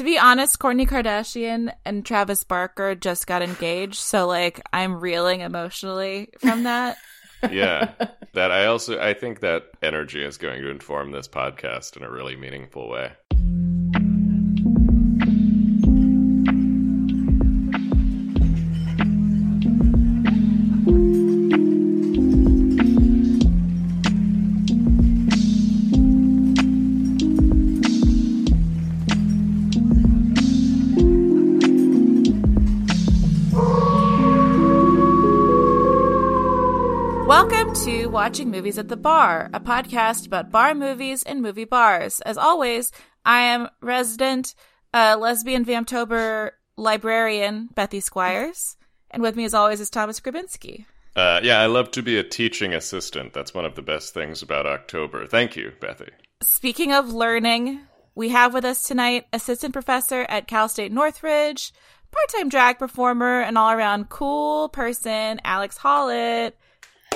To be honest, Kourtney Kardashian and Travis Barker just got engaged, so like I'm reeling emotionally from that. yeah. That I also I think that energy is going to inform this podcast in a really meaningful way. Watching Movies at the Bar, a podcast about bar movies and movie bars. As always, I am resident uh, lesbian vamptober librarian Bethy Squires, and with me, as always, is Thomas Grabinski. Uh, yeah, I love to be a teaching assistant. That's one of the best things about October. Thank you, Bethy. Speaking of learning, we have with us tonight assistant professor at Cal State Northridge, part-time drag performer, and all-around cool person, Alex Hollett.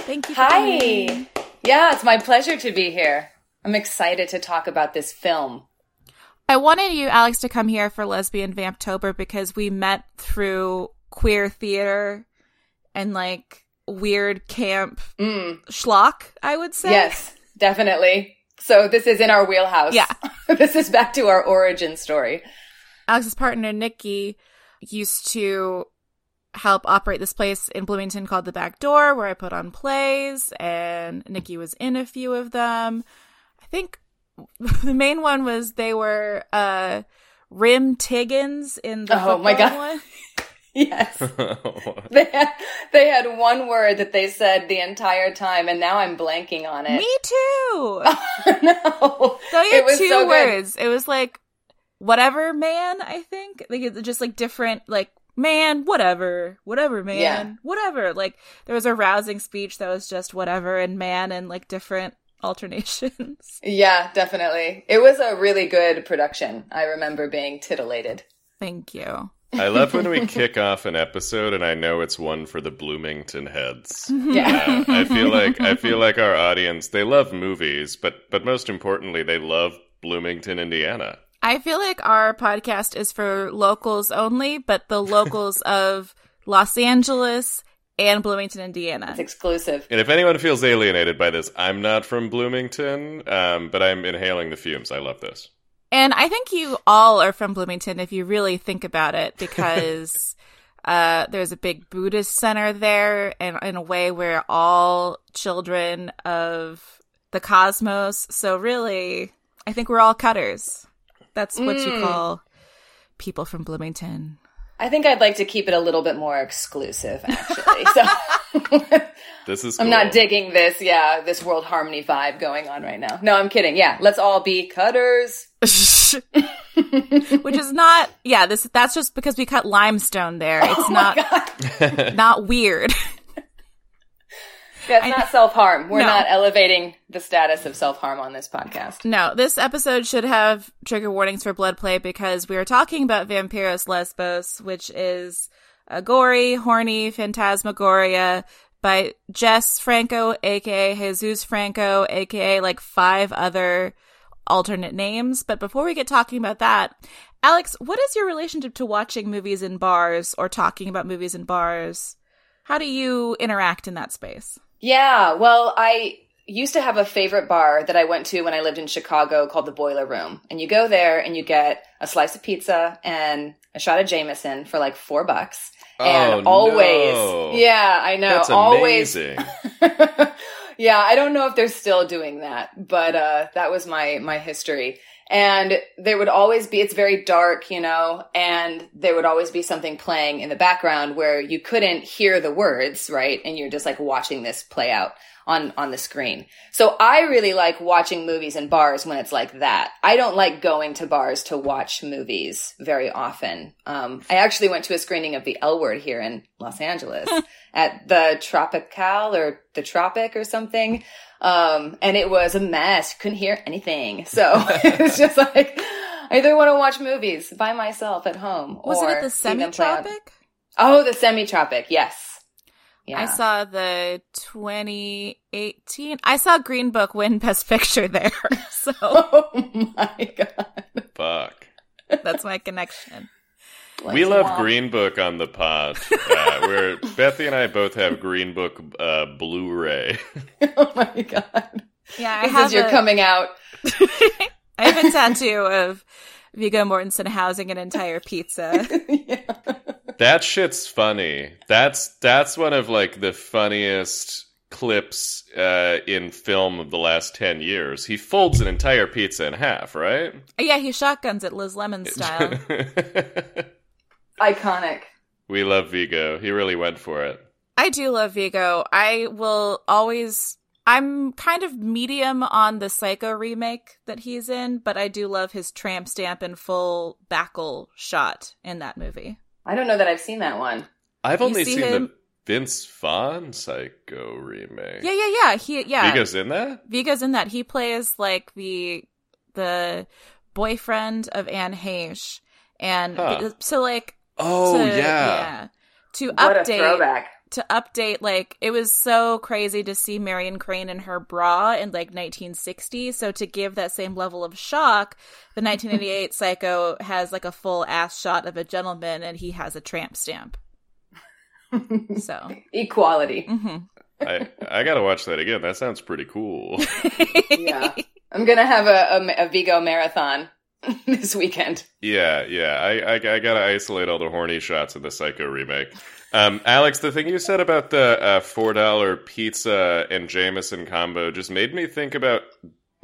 Thank you. Hi. Coming. Yeah, it's my pleasure to be here. I'm excited to talk about this film. I wanted you, Alex, to come here for Lesbian Vamptober because we met through queer theater and like weird camp mm. schlock, I would say. Yes, definitely. So this is in our wheelhouse. Yeah. this is back to our origin story. Alex's partner, Nikki, used to help operate this place in Bloomington called The Back Door, where I put on plays, and Nikki was in a few of them. I think the main one was they were uh, Rim Tiggins in the oh my god. one. yes. They had they had one word that they said the entire time and now i'm blanking on it. Me too. No. So you had two so words. It was like whatever man i think. Like it's just like different like man, whatever, whatever, man, yeah. whatever. Like there was a rousing speech that was just whatever and man and like different alternations. Yeah, definitely. It was a really good production. I remember being titillated. Thank you. I love when we kick off an episode and I know it's one for the Bloomington heads. Yeah. Uh, I feel like I feel like our audience, they love movies, but but most importantly, they love Bloomington, Indiana. I feel like our podcast is for locals only, but the locals of Los Angeles and Bloomington, Indiana. It's exclusive. And if anyone feels alienated by this, I'm not from Bloomington, um, but I'm inhaling the fumes. I love this. And I think you all are from Bloomington if you really think about it, because uh, there's a big Buddhist center there, and in a way where all children of the cosmos. So really, I think we're all cutters. That's what mm. you call people from Bloomington. I think I'd like to keep it a little bit more exclusive, actually. so this is. Cool. I'm not digging this. Yeah, this world harmony vibe going on right now. No, I'm kidding. Yeah, let's all be cutters. Which is not. Yeah, this. That's just because we cut limestone there. It's oh not. not weird. It's not self harm. We're no. not elevating the status of self harm on this podcast. No, this episode should have trigger warnings for blood play because we are talking about Vampiros Lesbos, which is a gory, horny phantasmagoria by Jess Franco, aka Jesus Franco, aka like five other alternate names. But before we get talking about that, Alex, what is your relationship to watching movies in bars or talking about movies in bars? How do you interact in that space? Yeah, well, I used to have a favorite bar that I went to when I lived in Chicago called the Boiler Room. And you go there and you get a slice of pizza and a shot of Jameson for like four bucks. And oh, always, no. yeah, I know, That's always. amazing. yeah, I don't know if they're still doing that, but uh, that was my my history. And there would always be, it's very dark, you know, and there would always be something playing in the background where you couldn't hear the words, right? And you're just like watching this play out on, on the screen. So I really like watching movies in bars when it's like that. I don't like going to bars to watch movies very often. Um, I actually went to a screening of The L Word here in Los Angeles at the Tropical or the Tropic or something. Um, and it was a mess. Couldn't hear anything. So it was just like, I either want to watch movies by myself at home. Was or it at the semi-tropic? Oh, the semi-tropic. Yes. Yeah. I saw the 2018. I saw Green Book win Best Picture there. So. oh my god. Fuck. That's my connection. We love Green Book on the pod. Uh, where Bethy and I both have Green Book uh, Blu-ray. oh my god! Yeah, I This have is your a- coming out. I have a tattoo of Viggo Mortensen housing an entire pizza. yeah. That shit's funny. That's that's one of like the funniest clips uh, in film of the last ten years. He folds an entire pizza in half, right? yeah, he shotguns it Liz Lemon style. Iconic. we love Viggo. He really went for it. I do love Viggo. I will always. I'm kind of medium on the Psycho remake that he's in, but I do love his tramp stamp and full backle shot in that movie. I don't know that I've seen that one. I've You only see seen him- the Vince Vaughn Psycho remake. Yeah, yeah, yeah. He, yeah. Viggo's in that. Viggo's in that. He plays like the the boyfriend of Anne Heche, and Huh. so like Oh to, yeah. to What a update throwback. to update like it was so crazy to see Marion Crane in her bra in like 1960 so to give that same level of shock the 1988 psycho has like a full ass shot of a gentleman and he has a tramp stamp so Equality. mhm. I I gotta watch that again. That sounds pretty cool. Yeah. I'm gonna have a, a, a Viggo marathon this weekend. Yeah, yeah. I, I, I gotta isolate all the horny shots in the Psycho remake. Um, Alex, the thing you said about the uh, four dollar pizza and Jameson combo just made me think about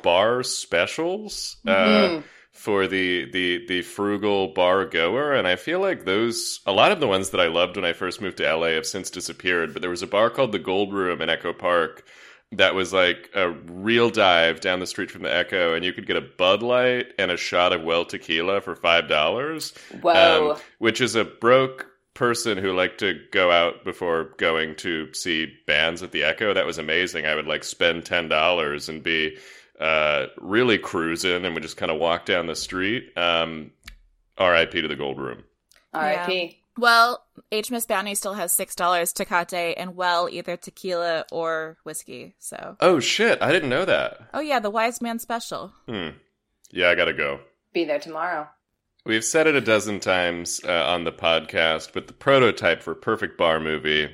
bar specials uh, Mhm. for the, the the frugal bar goer, and I feel like those a lot of the ones that I loved when I first moved to LA have since disappeared. But there was a bar called the Gold Room in Echo Park that was like a real dive down the street from the Echo, and you could get a Bud Light and a shot of well tequila for five dollars, Whoa. um, which is a broke person who liked to go out before going to see bands at the Echo. That was amazing. I would like spend ten dollars and be uh, really cruising, and would just kind of walk down the street. Um, R.I.P. to the Gold Room. R.I.P. well HMS Bounty still has six dollars Tecate and well either tequila or whiskey so Oh shit! I didn't know that. oh yeah the wise man special Hmm. Yeah, I gotta go. Be there tomorrow. We've said it a dozen times uh, on the podcast, but the prototype for perfect bar movie,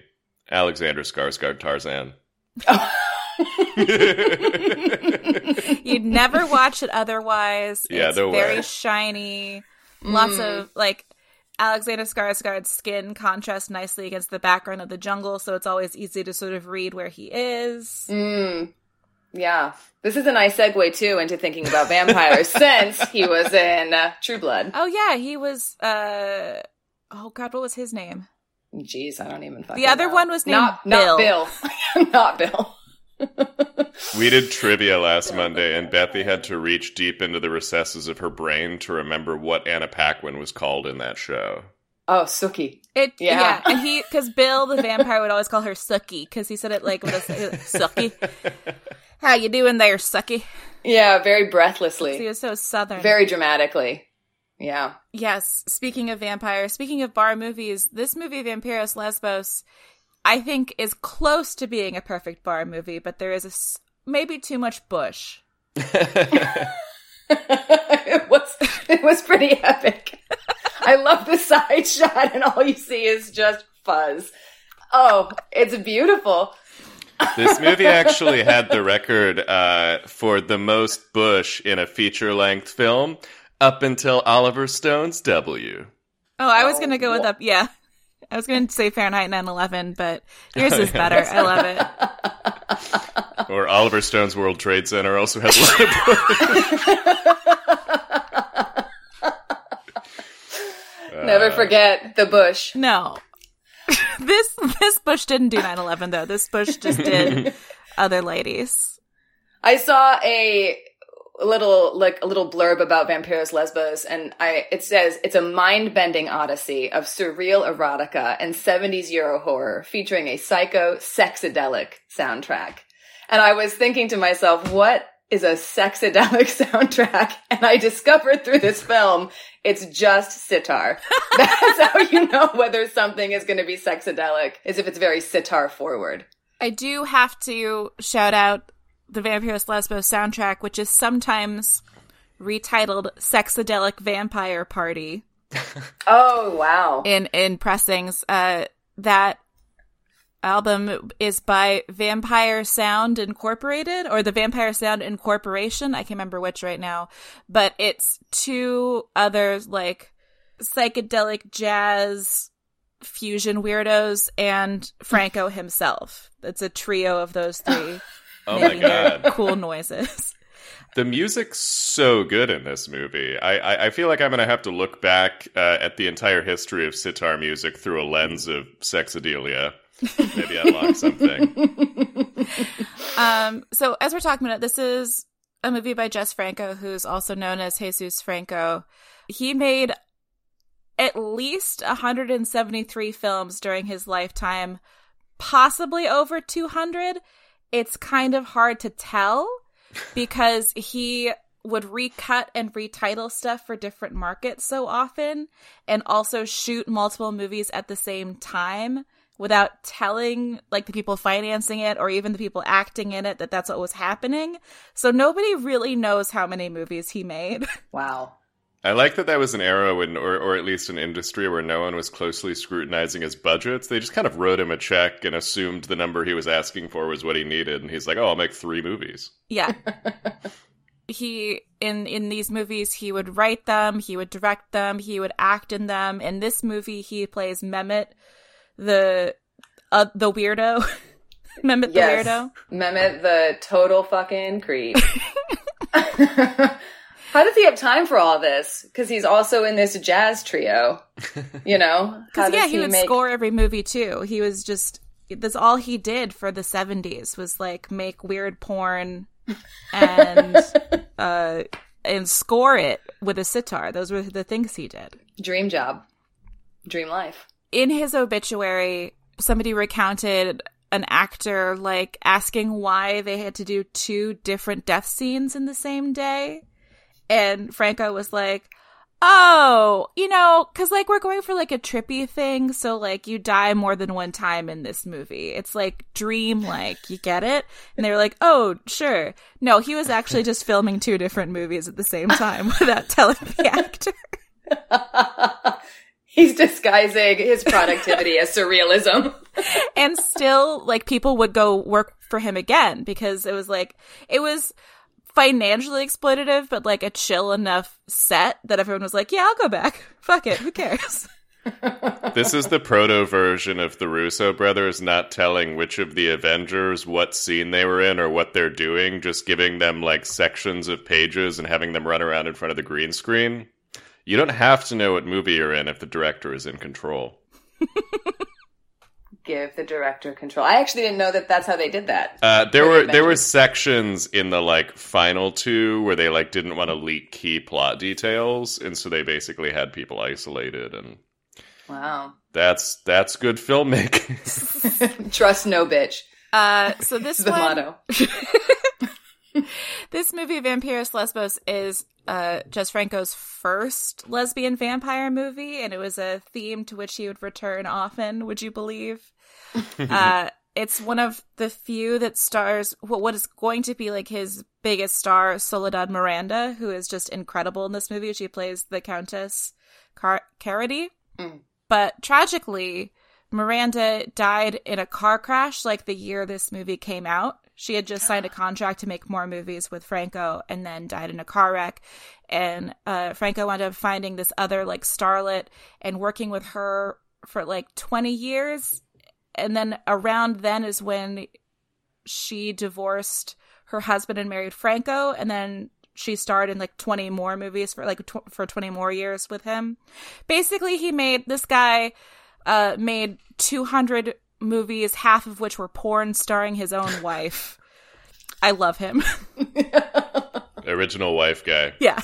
Alexander Skarsgård Tarzan. You'd never watch it otherwise. Yeah, it's no very way. shiny. Lots Mm. of like Alexander Skarsgård's skin contrasts nicely against the background of the jungle, so it's always easy to sort of read where he is. Mm. Yeah. This is a nice segue, too, into thinking about vampires since he was in uh, True Blood. Oh yeah, he was. uh Oh god, what was his name? Jeez, I don't even fucking The other know. one was named not, Bill. Not Bill. not Bill. We did trivia last Monday, and Bethy had to reach deep into the recesses of her brain to remember what Anna Paquin was called in that show. Oh, Sookie. It yeah, Yeah. and he because Bill the vampire would always call her Sucky because he said it like with a Sucky. How you doing there, Sucky? Yeah, very breathlessly. He breathlessly. was so southern. Very dramatically. Yeah. Yes, speaking of vampires, speaking of bar movies, this movie Vampiros Lesbos I think is close to being a perfect bar movie, but there is a s- maybe too much bush. it was it was pretty epic. I love the side shot and all you see is just fuzz. Oh, it's beautiful. This movie actually had the record uh, for the most bush in a feature length film up until Oliver Stone's W. Oh, I was Oh, going to go with wha- up yeah. I was going to say Fahrenheit 9/11, but yours is better. I love it. Or Oliver Stone's World Trade Center also has a lot of Never Uh, forget the bush. No. this this bush didn't do 9/11 though. This bush just did other ladies. I saw a little like a little blurb about Vampiros Lesbos and I it says it's a mind-bending odyssey of surreal erotica and 70s Euro horror featuring a psycho sexadelic soundtrack. And I was thinking to myself, what is a sexadelic soundtrack? And I discovered through this film, it's just sitar. That's how you know whether something is going to be sexadelic, is if it's very sitar forward. I do have to shout out the Vampiros Lesbos soundtrack, which is sometimes retitled Sexadelic Vampire Party. oh wow! In in pressings, uh, that album is by Vampire Sound Incorporated or the Vampire Sound Incorporation. I can't remember which right now, but it's two others like psychedelic jazz fusion weirdos and Franco himself. It's a trio of those three. oh my god! Cool noises. The music's so good in this movie. I, I, I feel like I'm going to have to look back uh, at the entire history of sitar music through a lens of sexadelia. Maybe unlock something. um, so as we're talking about, this is a movie by Jess Franco, who's also known as Jesus Franco. He made at least 173 films during his lifetime, possibly over 200. It's kind of hard to tell because he would recut and retitle stuff for different markets so often and also shoot multiple movies at the same time without telling like the people financing it or even the people acting in it that that's what was happening. So nobody really knows how many movies he made. Wow. I like that that was an era when, or, or at least an industry where no one was closely scrutinizing his budgets. They just kind of wrote him a check and assumed the number he was asking for was what he needed. And he's like, oh, I'll make three movies. Yeah. he, in, in these movies, he would write them, he would direct them, he would act in them. In this movie, he plays Mehmet, the, uh, the weirdo. Mehmet yes. the weirdo. Mehmet the total fucking creep. How does he have time for all this? Because he's also in this jazz trio. You know, because yeah, he, he would make... score every movie too. He was just that's all he did for the seventies was like make weird porn and uh and score it with a sitar. Those were the things he did. Dream job, dream life. In his obituary, somebody recounted an actor like asking why they had to do two different death scenes in the same day and Franco was like, Oh, you know, cause like we're going for like a trippy thing. So like you die more than one time in this movie. It's like dream like, you get it? And they were like, oh, sure. No, he was actually just filming two different movies at the same time without telling the actor. He's disguising his productivity as surrealism. and still like people would go work for him again because it was like, it was, financially exploitative, but like a chill enough set that everyone was like, yeah, I'll go back. Fuck it. Who cares? this is the proto version of the Russo brothers not telling which of the Avengers what scene they were in or what they're doing, just giving them like sections of pages and having them run around in front of the green screen. You don't have to know what movie you're in if the director is in control. give the director control. I actually didn't know that that's how they did that. Uh, there were there were sections in the like final two where they like didn't want to leak key plot details, and so they basically had people isolated. And wow, that's that's good filmmaking. Trust no bitch. Uh, so this the one, motto. this movie, Vampiros Lesbos, is uh, Jess Franco's first lesbian vampire movie, and it was a theme to which he would return often. Would you believe? uh, it's one of the few that stars what what is going to be like his biggest star, Soledad Miranda, who is just incredible in this movie. She plays the Countess Car- Carody. Mm. But tragically, Miranda died in a car crash like the year this movie came out. She had just signed a contract to make more movies with Franco and then died in a car wreck. And uh, Franco wound up finding this other like starlet and working with her for like 20 years and then around then is when she divorced her husband and married Franco, and then she starred in like 20 more movies for like tw- for 20 more years with him. Basically, he made this guy uh made 200 movies, half of which were porn starring his own wife. I love him. Original wife guy. Yeah.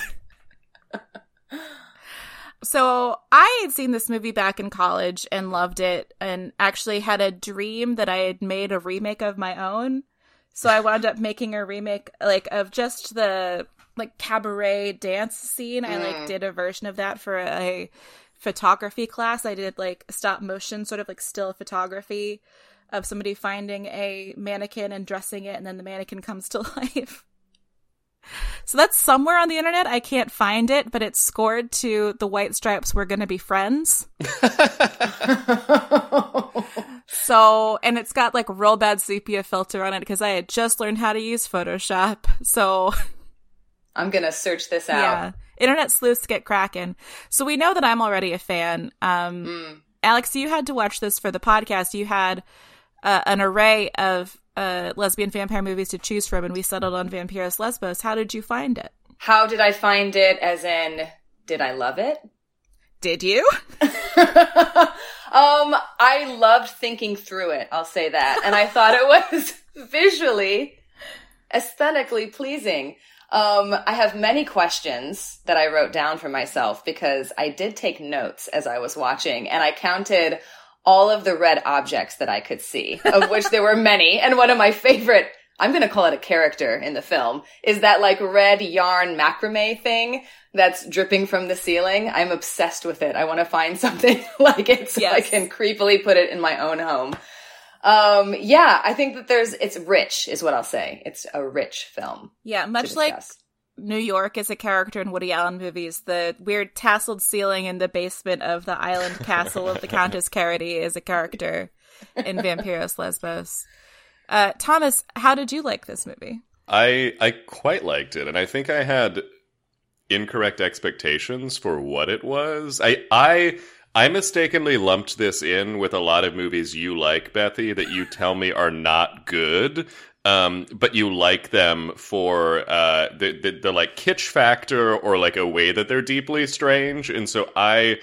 So I had seen this movie back in college and loved it, and actually had a dream that I had made a remake of my own. So I wound up making a remake, like of just the like cabaret dance scene. Mm. I like mm. did a version of that for a photography class. I did like stop motion, sort of like still photography of somebody finding a mannequin and dressing it, and then the mannequin comes to life. So that's somewhere on the internet. I can't find it, but it's scored to the White Stripes We're Gonna Be Friends. so, and it's got like real bad sepia filter on it because I had just learned how to use Photoshop. So, I'm gonna search this out. yeah, internet sleuths get cracking. So we know that I'm already a fan. Um, Mm. Alex, you had to watch this for the podcast. You had uh, an array of uh, lesbian vampire movies to choose from, and we settled on Vampiros Lesbos. How did you find it? How did I find it? As in, did I love it? Did you? um, I loved thinking through it. I'll say that, and I thought it was visually, aesthetically pleasing. Um, I have many questions that I wrote down for myself because I did take notes as I was watching, and I counted all of the red objects that I could see, of which there were many. And one of my favorite, I'm going to call it a character in the film, is that like red yarn macrame thing that's dripping from the ceiling. I'm obsessed with it. I want to find something like it so I can creepily put it in my own home. Um, yeah, I think that there's, it's rich is what I'll say. It's a rich film. Yeah, much like. New York is a character in Woody Allen movies. The weird tasseled ceiling in the basement of the island castle of the Countess Carody is a character in Vampiros Lesbos. Uh, Thomas, how did you like this movie? I I quite liked it, and I think I had incorrect expectations for what it was. I I I mistakenly lumped this in with a lot of movies you like, Bethy, that you tell me are not good. Um, but you like them for uh, the, the the like kitsch factor or like a way that they're deeply strange, and so I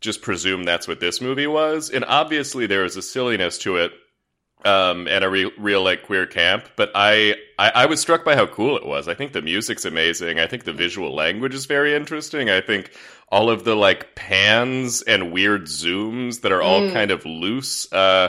just presume that's what this movie was. And obviously, there is a silliness to it um, and a re- real like queer camp. But I, I I was struck by how cool it was. I think the music's amazing. I think the visual language is very interesting. I think all of the like pans and weird zooms that are all Mm. kind of loose uh,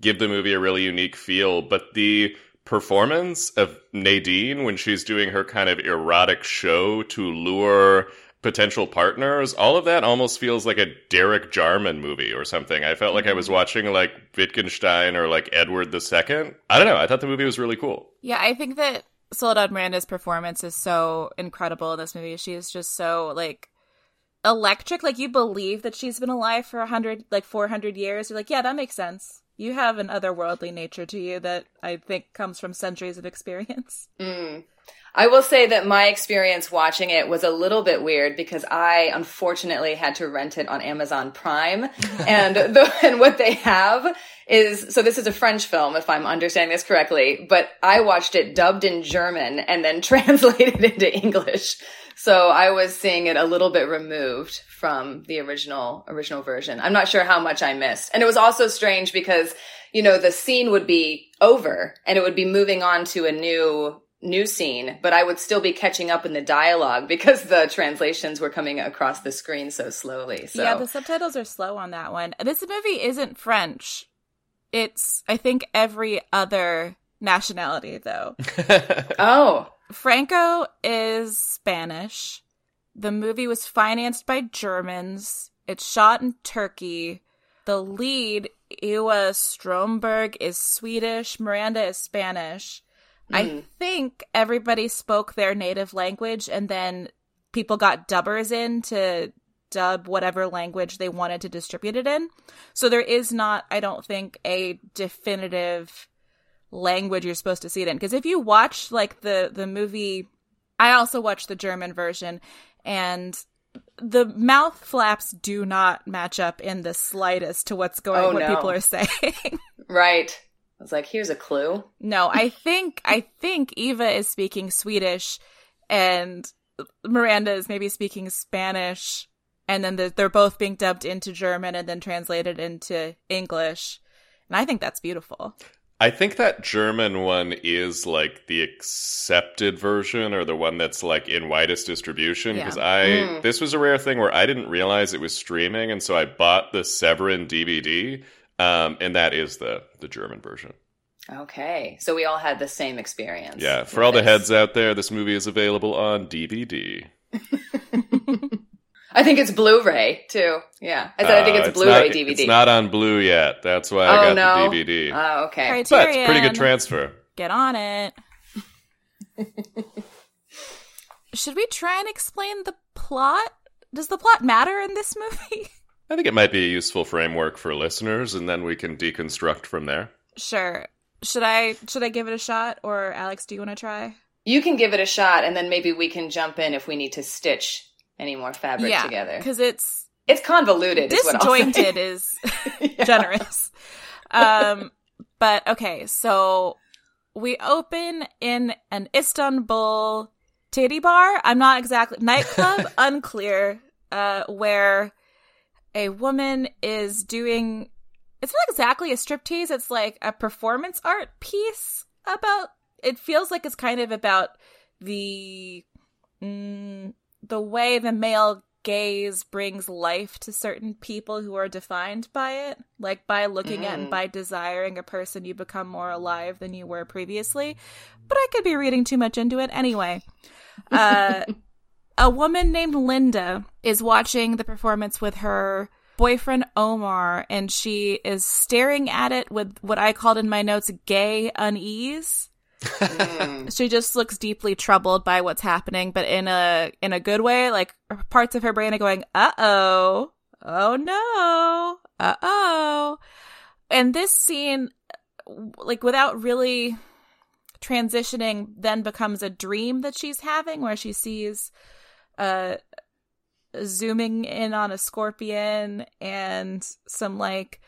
give the movie a really unique feel. But the performance of Nadine when she's doing her kind of erotic show to lure potential partners, all of that almost feels like a Derek Jarman movie or something. I felt like I was watching like Wittgenstein or like Edward II. I don't know. I thought the movie was really cool. Yeah, I think that Soledad Miranda's performance is so incredible in this movie. She is just so like electric. Like you believe that she's been alive for a hundred, like four hundred years. You're like, yeah, that makes sense. You have an otherworldly nature to you that I think comes from centuries of experience. Mm. I will say that my experience watching it was a little bit weird because I unfortunately had to rent it on Amazon Prime, and the, and what they have is so this is a French film if I'm understanding this correctly, but I watched it dubbed in German and then translated into English. So I was seeing it a little bit removed from the original original version. I'm not sure how much I missed. And it was also strange because, you know, the scene would be over and it would be moving on to a new new scene, but I would still be catching up in the dialogue because the translations were coming across the screen so slowly. So Yeah, the subtitles are slow on that one. This movie isn't French. It's I think every other nationality though. Oh. Franco is Spanish. The movie was financed by Germans. It's shot in Turkey. The lead, Ewa Stromberg, is Swedish. Miranda is Spanish. I Mm. think everybody spoke their native language and then people got dubbers in to dub whatever language they wanted to distribute it in. So there is not, I don't think, a definitive language you're supposed to see it in. Because if you watch like the the movie, I also watched the German version, and the mouth flaps do not match up in the slightest to what's going Oh, what no. people are saying. Right. I was like, here's a clue. no, I think I think Eva is speaking Swedish, and Miranda is maybe speaking Spanish, and then the, they're both being dubbed into German and then translated into English, and I think that's beautiful. I think that German one is like the accepted version or the one that's like in widest distribution Yeah. because I Mm. this was a rare thing where I didn't realize it was streaming and so I bought the Severin DVD um, and that is the the German version. Okay. So we all had the same experience. Yeah, for all the heads out there, this movie is available on DVD. I think it's Blu-ray too. Yeah. I said I think Uh, it's Blu-ray not, DVD. It's not on Blue yet. That's why oh I got no. the DVD. Oh, okay. Criterion. but it's pretty good transfer. Get on it. should we try and explain the plot? Does the plot matter in this movie? I think it might be a useful framework for listeners, and then we can deconstruct from there. Sure. Should I should I give it a shot, or Alex, do you want to try? You can give it a shot, and then maybe we can jump in if we need to stitch any more fabric yeah, together. because it's It's convoluted. is what I'll say. disjointed is Yeah. generous. Um, but okay, so we open in an Istanbul titty bar. I'm not exactly nightclub, unclear. Uh, where a woman is doing. It's not exactly a striptease. It's like a performance art piece about. It feels like it's kind of about the mm, the way the male gaze brings life to certain people who are defined by it. Like by looking at and Mm. by desiring a person, you become more alive than you were previously. But I could be reading too much into it anyway. Uh, a woman named Linda is watching the performance with her boyfriend Omar, and she is staring at it with what I called in my notes gay unease. Mm. she just looks deeply troubled by what's happening but in a in a good way like parts of her brain are going uh-oh. Oh no. Uh-oh. And this scene like without really transitioning then becomes a dream that she's having where she sees uh zooming in on a scorpion and some like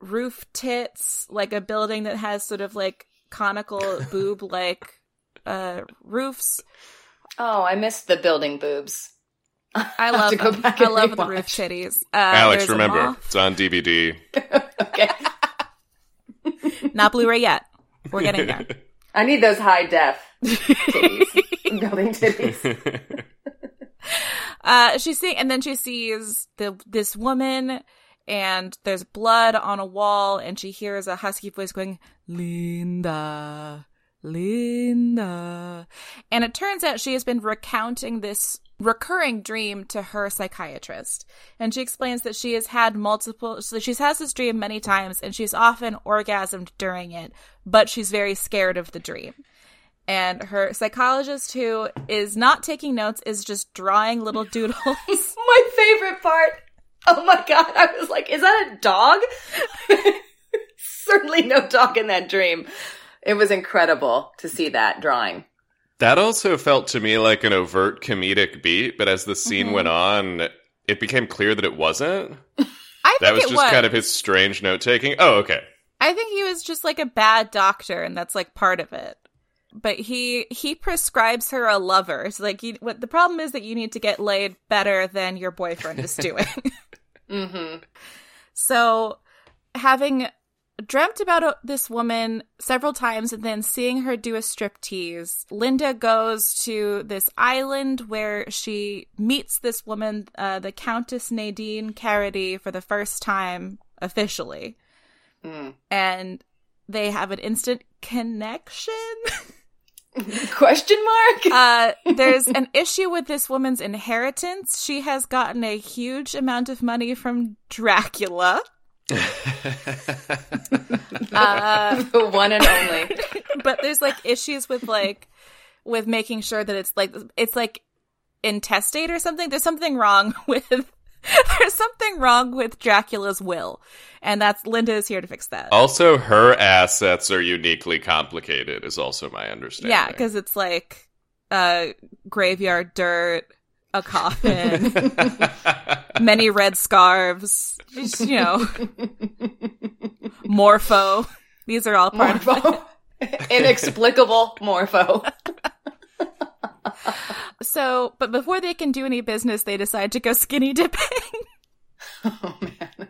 roof tits like a building that has sort of like conical boob like uh roofs Oh, I missed the building boobs. i love to go them. back i love the rewatch. roof titties uh, Alex, remember, it's on DVD. okay. not blu-ray yet we're getting there I need those high def titties. building titties. uh she's seeing and then she sees the this woman and there's blood on a wall and she hears a husky voice going linda linda. And it turns out she has been recounting this recurring dream to her psychiatrist. And she explains that she has had multiple so she's had this dream many times and she's often orgasmed during it but she's very scared of the dream and her psychologist who is not taking notes is just drawing little doodles My favorite part. Oh my god! I was like, "Is that a dog?" Certainly no dog in that dream. It was incredible to see that drawing. That also felt to me like an overt comedic beat, but as the scene Mhm. went on, it became clear that it wasn't. I That think was it just was. kind of his strange note taking. Oh, okay. I think he was just like a bad doctor, and that's like part of it. But he he prescribes her a lover. It's like you, what the problem is that you need to get laid better than your boyfriend is doing. Mm-hmm. so, having dreamt about uh, this woman several times and then seeing her do a striptease, Linda goes to this island where she meets this woman, uh, the Countess Nadine Carody, for the first time officially. Mm. and they have an instant connection. Question mark? Uh, there's an issue with this woman's inheritance. She has gotten a huge amount of money from Dracula. Uh, the one and only. but there's like issues with like with making sure that it's like it's like intestate or something. There's something wrong with there's something wrong with Dracula's will, and that's Linda is here to fix that. also, her assets are uniquely complicated, is also my understanding. Yeah, because it's like uh graveyard dirt, a coffin, many red scarves, just, you know, morpho. These are all part of it. Morpho. Inexplicable morpho. So, but before they can do any business, they decide to go skinny dipping. Oh man.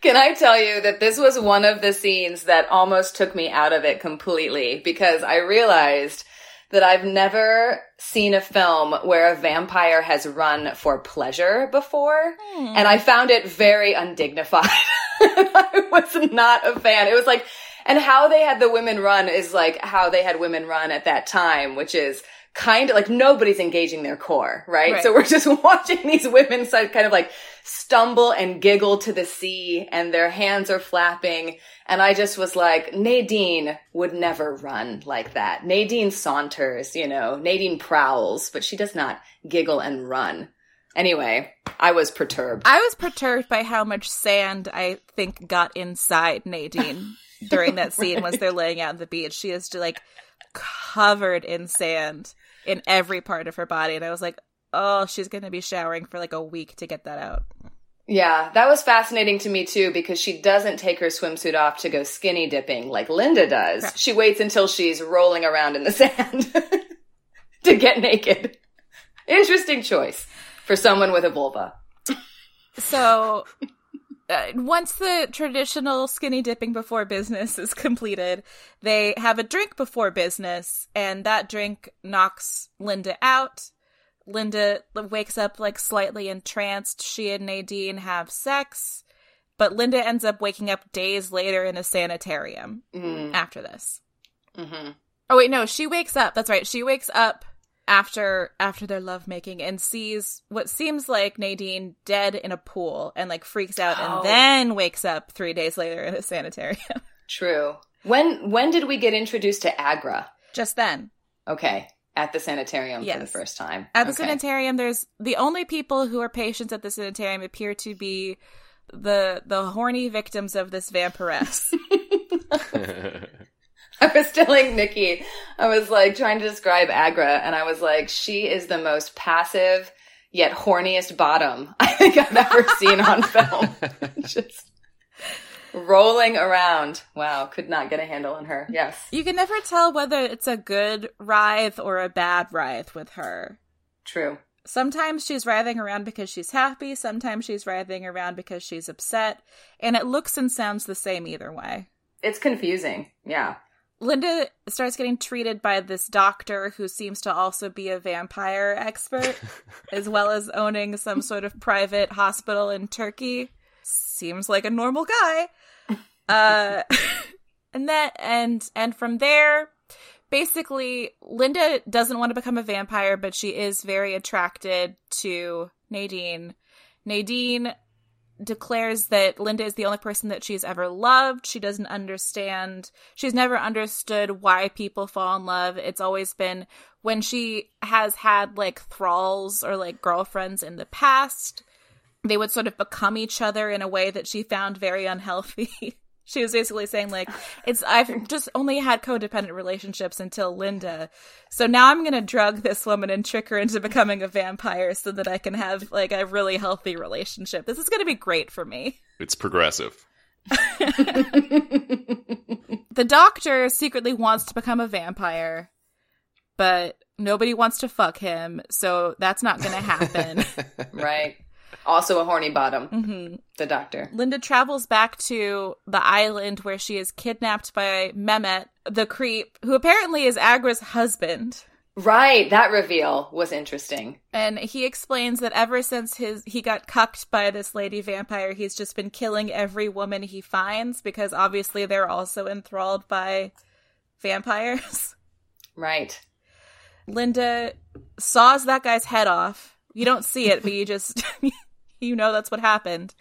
Can I tell you that this was one of the scenes that almost took me out of it completely because I realized that I've never seen a film where a vampire has run for pleasure before. Hmm. And I found it very undignified. I was not a fan. It was like, and how they had the women run is like how they had women run at that time, which is kind of like nobody's engaging their core, right? Right. So we're just watching these women kind of like stumble and giggle to the sea and their hands are flapping. And I just was like, Nadine would never run like that. Nadine saunters, you know, Nadine prowls, but she does not giggle and run. Anyway, I was perturbed. I was perturbed by how much sand I think got inside Nadine during that scene once they're laying out on the beach. She is like covered in sand in every part of her body. And I was like, oh, she's going to be showering for like a week to get that out. Yeah, that was fascinating to me too because she doesn't take her swimsuit off to go skinny dipping like Linda does. She waits until she's rolling around in the sand to get naked. Interesting choice for someone with a vulva. So uh, once the traditional skinny dipping before business is completed, they have a drink before business, and that drink knocks Linda out. Linda wakes up like slightly entranced. She and Nadine have sex, but Linda ends up waking up days later in a sanitarium Mm, after this. hmm Oh wait, no, she wakes up. That's right. She wakes up after after their lovemaking and sees what seems like Nadine dead in a pool and like freaks out Oh. and then wakes up 3 days later in a sanitarium. True. When when did we get introduced to Agra? Just then. Okay, at the sanitarium for the first time. At the Okay. sanitarium there's the only people who are patients at the sanitarium appear to be the the horny victims of this vampiress. I was telling Nikki, I was like trying to describe Agra, and I was like, she is the most passive yet horniest bottom I think I've ever seen on film. Just rolling around. Wow, could not get a handle on her. Yes. you can never tell whether it's a good writhe or a bad writhe with her. True. Sometimes she's writhing around because she's happy, sometimes she's writhing around because she's upset, and it looks and sounds the same either way. It's confusing. Yeah. Linda starts getting treated by this doctor who seems to also be a vampire expert, as well as owning some sort of private hospital in Turkey. Seems like a normal guy. Uh, and that and and from there, basically, Linda doesn't want to become a vampire, but she is very attracted to Nadine. Nadine declares that Linda is the only person that she's ever loved. She doesn't understand, she's never understood why people fall in love. It's always been when she has had like thralls or like girlfriends in the past, they would sort of become each other in a way that she found very unhealthy. she was basically saying like it's I've just only had codependent relationships until Linda. So now I'm going to drug this woman and trick her into becoming a vampire so that I can have like a really healthy relationship. This is going to be great for me. it's progressive. The doctor secretly wants to become a vampire, but nobody wants to fuck him, so that's not going to happen. Right. Also a horny bottom. hmm The doctor. Linda travels back to the island where she is kidnapped by Mehmet, the creep, who apparently is Agra's husband. Right. That reveal was interesting. And he explains that ever since his he got cucked by this lady vampire, he's just been killing every woman he finds because obviously they're also enthralled by vampires. Right. Linda saws that guy's head off. You don't see it, but you just you know that's what happened.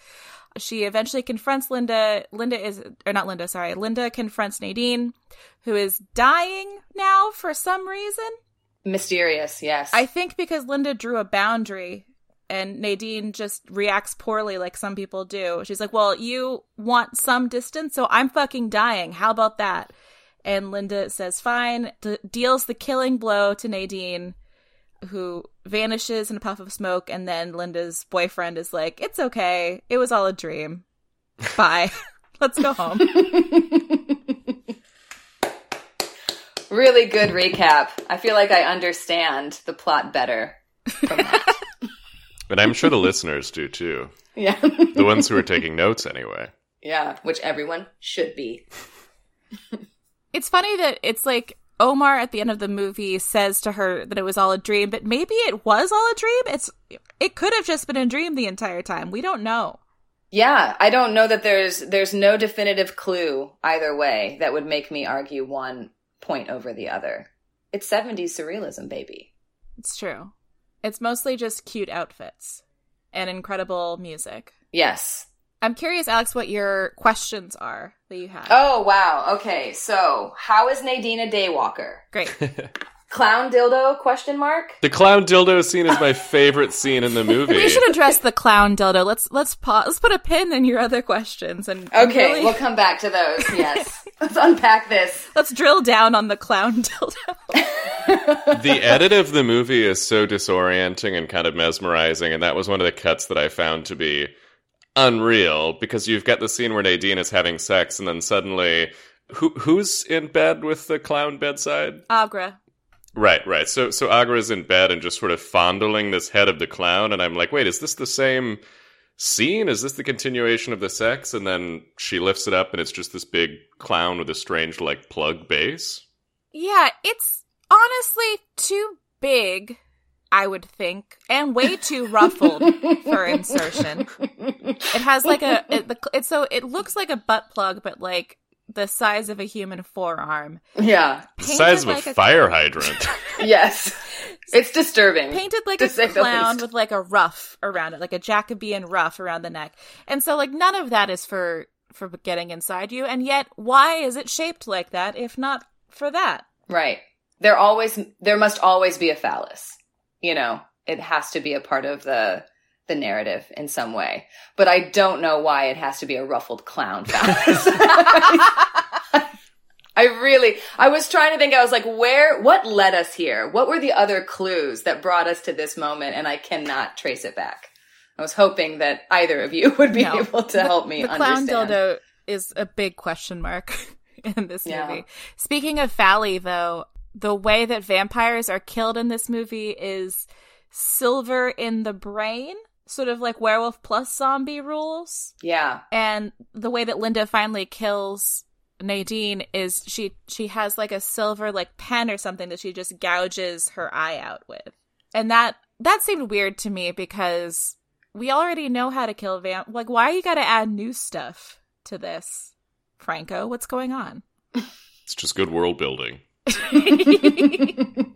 She eventually confronts Linda. Linda is or not Linda, sorry. Linda confronts Nadine, who is dying now for some reason. Mysterious. Yes. I think because Linda drew a boundary and Nadine just reacts poorly like some people do. She's like, "Well, you want some distance, so I'm fucking dying. How about that?" And Linda says, "Fine." D- deals the killing blow to Nadine, who vanishes in a puff of smoke, and then Linda's boyfriend is like, "It's okay. It was all a dream. Bye. Let's go home." really good recap. I feel like I understand the plot better from that. And I'm sure the listeners do too. yeah. The ones who are taking notes anyway. yeah. Which everyone should be. It's funny that it's like Omar at the end of the movie says to her that it was all a dream, but maybe it was all a dream. It's it could have just been a dream the entire time. We don't know. Yeah, I don't know that there's there's no definitive clue either way that would make me argue one point over the other. it's 70s surrealism, baby. It's true. It's mostly just cute outfits and incredible music. Yes. I'm curious, Alex, what your questions are that you have. Oh, wow. Okay. So, how is Nadine a daywalker? Great. Clown dildo question mark? The clown dildo scene is my favorite scene in the movie. we should address the clown dildo. Let's let's pause. Let's put a pin in your other questions and Okay, really- we'll come back to those. Yes. Let's unpack this. let's drill down on the clown dildo. the edit of the movie is so disorienting and kind of mesmerizing, and that was one of the cuts that I found to be unreal because you've got the scene where Nadine is having sex, and then suddenly, who who's in bed with the clown bedside? Agra. Right, right. So so Agra's in bed and just sort of fondling this head of the clown, and I'm like, wait, is this the same scene? Is this the continuation of the sex? And then she lifts it up, and it's just this big clown with a strange like plug base. Yeah, it's honestly too big, I would think, and way too ruffled for insertion. It has like a it, the, it's so it looks like a butt plug, but like the size of a human forearm. Yeah. The Painted size of like a fire hydrant. Yes. It's disturbing. painted like a say the clown with like a ruff around it, like a Jacobean ruff around the neck. And so like none of that is for for getting inside you, and yet why is it shaped like that if not for that? Right. There always there must always be a phallus. You know, it has to be a part of the the narrative in some way. But I don't know why it has to be a ruffled clown phallus. I really I was trying to think I was like where what led us here? What were the other clues that brought us to this moment and I cannot trace it back. I was hoping that either of you would be No. able to help me The clown understand. dildo is a big question mark in this Yeah. movie. Speaking of Fally, though, the way that vampires are killed in this movie is silver in the brain, sort of like werewolf plus zombie rules. Yeah. And the way that Linda finally kills Nadine is she she has like a silver like pen or something that she just gouges her eye out with. And that that seemed weird to me because we already know how to kill vamp like why you got to add new stuff to this? Franco, what's going on? It's just good world building.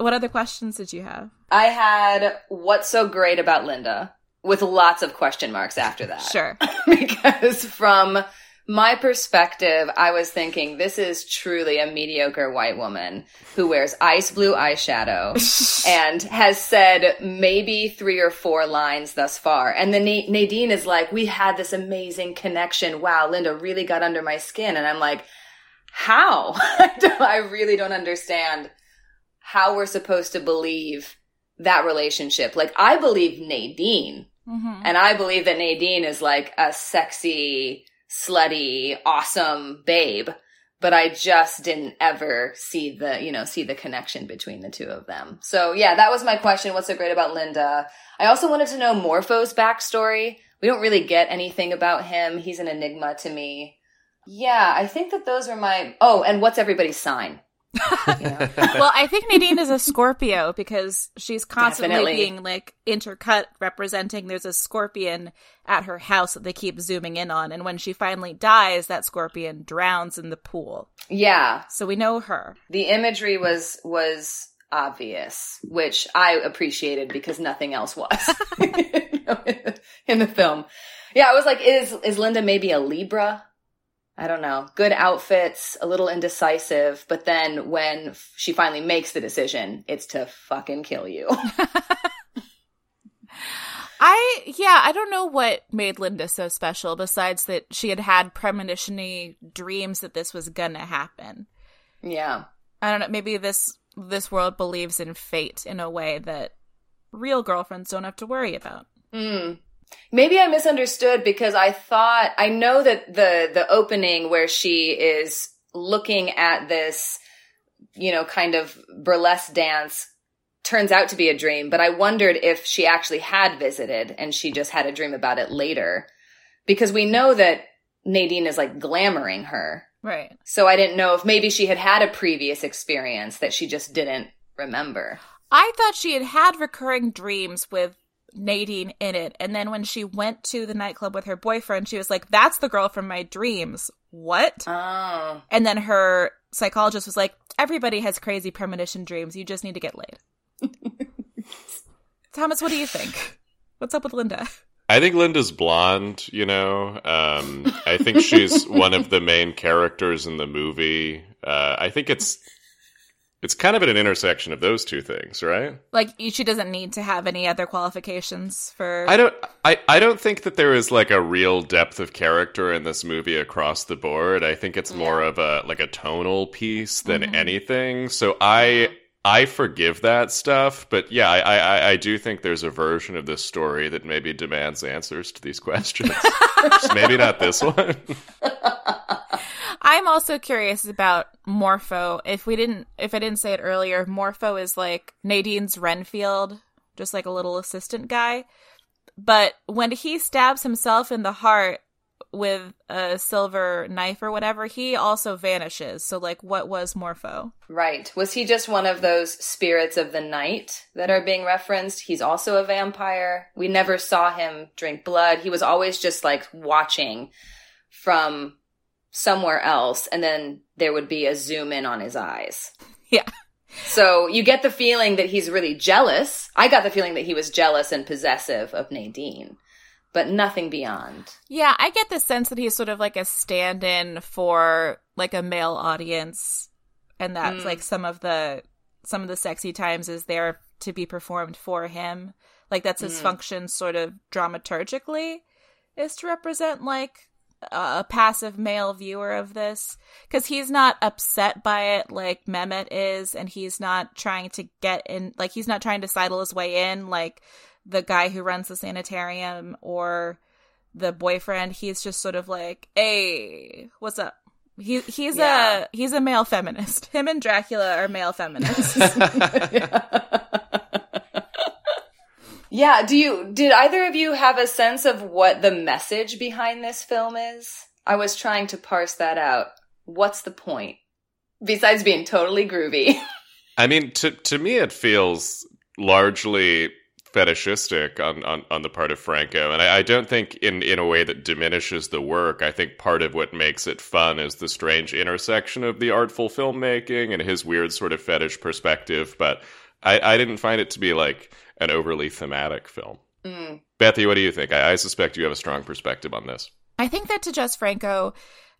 What other questions did you have? I had what's so great about Linda with lots of question marks after that. Sure. because from my perspective, I was thinking this is truly a mediocre white woman who wears ice blue eyeshadow and has said maybe three or four lines thus far. And then Nadine is like, we had this amazing connection. Wow, Linda really got under my skin. And I'm like, how? I I really don't understand how we're supposed to believe that relationship. Like, I believe Nadine. Mhm. And I believe that Nadine is like a sexy, slutty, awesome babe. But I just didn't ever see the, you know, see the connection between the two of them. So yeah, that was my question. What's so great about Linda? I also wanted to know Morpho's backstory. We don't really get anything about him. He's an enigma to me. Yeah, I think that those are my, oh, and what's everybody's sign? You know? well, I think Nadine is a Scorpio because she's constantly Definitely. being like intercut, representing there's a scorpion at her house that they keep zooming in on. And when she finally dies, that scorpion drowns in the pool. yeah, So we know her. the imagery was was obvious, which I appreciated because nothing else was in the film. Yeah, I was like, is is Linda maybe a Libra? I don't know. Good outfits, a little indecisive, but then when f- she finally makes the decision, it's to fucking kill you. I, yeah, I don't know what made Linda so special besides that she had had premonitiony dreams that this was gonna happen. yeah. I don't know, maybe this, this world believes in fate in a way that real girlfriends don't have to worry about. Mm. Maybe I misunderstood because I thought I know that the the opening where she is looking at this, you know, kind of burlesque dance turns out to be a dream, but I wondered if she actually had visited and she just had a dream about it later. Because we know that Nadine is like glamoring her. Right. So I didn't know if maybe she had had a previous experience that she just didn't remember. I thought she had had recurring dreams with Nadine in it. And then when she went to the nightclub with her boyfriend, she was like, That's the girl from my dreams. What? Oh. And then her psychologist was like, Everybody has crazy premonition dreams. You just need to get laid. Thomas, what do you think? What's up with Linda? I think Linda's blonde, you know. Um, I think she's one of the main characters in the movie. Uh, I think it's it's kind of at an intersection of those two things, right? Like she doesn't need to have any other qualifications for I don't I, I don't think that there is like a real depth of character in this movie across the board. I think it's more Yeah. of a like a tonal piece than Mhm. anything. So I I forgive that stuff, but yeah, I, I I do think there's a version of this story that maybe demands answers to these questions. Maybe not this one. I'm also curious about Morpho. If we didn't if I didn't say it earlier, Morpho is like Nadine's Renfield, just like a little assistant guy. But when he stabs himself in the heart with a silver knife or whatever, he also vanishes. So like what was Morpho? Right. Was he just one of those spirits of the night that are being referenced? He's also a vampire. We never saw him drink blood. He was always just like watching from somewhere else, and then there would be a zoom in on his eyes. Yeah. So you get the feeling that he's really jealous. I got the feeling that he was jealous and possessive of Nadine, but nothing beyond. Yeah, I get the sense that he's sort of like a stand-in for like a male audience and that's Mm. like some of the some of the sexy times is there to be performed for him. Like that's his Mm. function sort of dramaturgically is to represent like a passive male viewer of this cuz he's not upset by it like Mehmet is and he's not trying to get in like he's not trying to sidle his way in like the guy who runs the sanitarium or the boyfriend. He's just sort of like hey what's up? He he's Yeah. a he's a male feminist. Him and dracula are male feminists. yeah, do you did either of you have a sense of what the message behind this film is? I was trying to parse that out. What's the point? Besides being totally groovy. I mean, to to me, it feels largely fetishistic on, on, on the part of Franco, and I, I don't think in in a way that diminishes the work. I think part of what makes it fun is the strange intersection of the artful filmmaking and his weird sort of fetish perspective. But I, I didn't find it to be like an overly thematic film. Mm. Bethy, what do you think? I, I suspect you have a strong perspective on this. i think that to just franco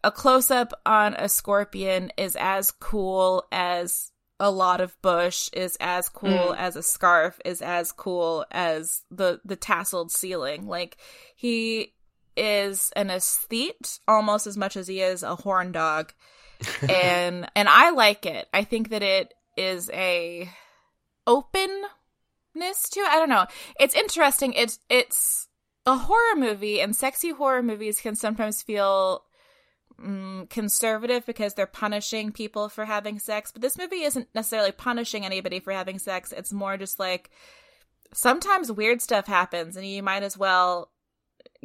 a close-up on a scorpion is as cool as a lot of bush is as cool Mm. as a scarf is as cool as the the tasseled ceiling like he is an aesthete almost as much as he is a horn dog and and I like it. I think that it is a openness to it. I don't know. It's interesting. It's it's a horror movie, and sexy horror movies can sometimes feel mm, conservative because they're punishing people for having sex. But this movie isn't necessarily punishing anybody for having sex. It's more just like sometimes weird stuff happens, and you might as well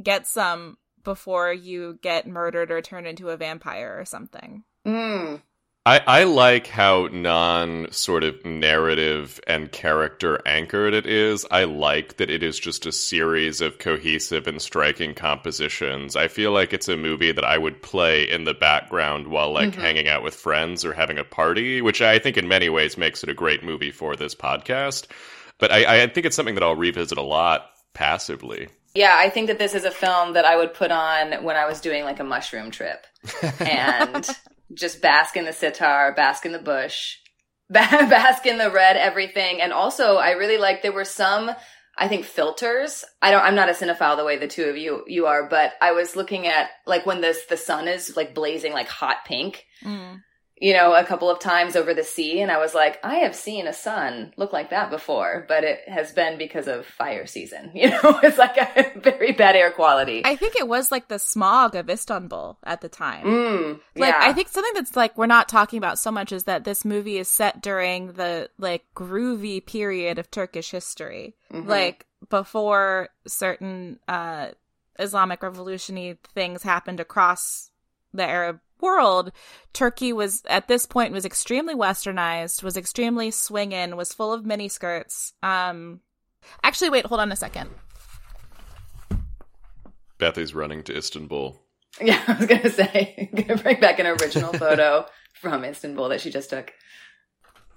get some before you get murdered or turned into a vampire or something. Mm. I, I like how non sort of narrative and character anchored it is. I like that it is just a series of cohesive and striking compositions. I feel like it's a movie that I would play in the background while like Mhm. hanging out with friends or having a party, which I think in many ways makes it a great movie for this podcast. But I, I think it's something that I'll revisit a lot passively. Yeah, I think that this is a film that I would put on when I was doing like a mushroom trip and just bask in the sitar, bask in the bush, bask in the red everything. And also, I really like there were some, I think, filters. I don't. I'm not a cinephile the way the two of you you are, but I was looking at like when this the sun is like blazing like hot pink. Mm. You know, a couple of times over the sea, and I was like, I have seen a sun look like that before, but it has been because of fire season. You know, it's like a very bad air quality. I think it was like the smog of Istanbul at the time. Mm, Like yeah. I think something that's like we're not talking about so much is that this movie is set during the like groovy period of Turkish history. Mhm. Like before certain uh Islamic revolutionary things happened across the Arab world, Turkey was at this point was extremely westernized, was extremely swinging, was full of mini skirts. Um Actually, wait, hold on a second. Beth is running to Istanbul. Yeah, I was gonna say, gonna bring back an original photo from Istanbul that she just took.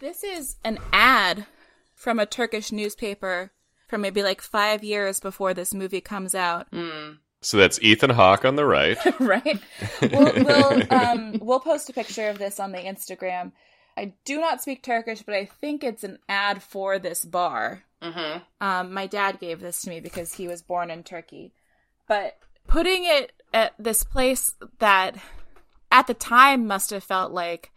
This is an ad from a Turkish newspaper from maybe like five years before this movie comes out. Mm. So that's Ethan Hawke on the right. right? We'll we'll, um, we'll post a picture of this on the Instagram. I do not speak Turkish, but I think it's an ad for this bar. Mm-hmm. Um, my dad gave this to me because he was born in Turkey. But putting it at this place that at the time must have felt like,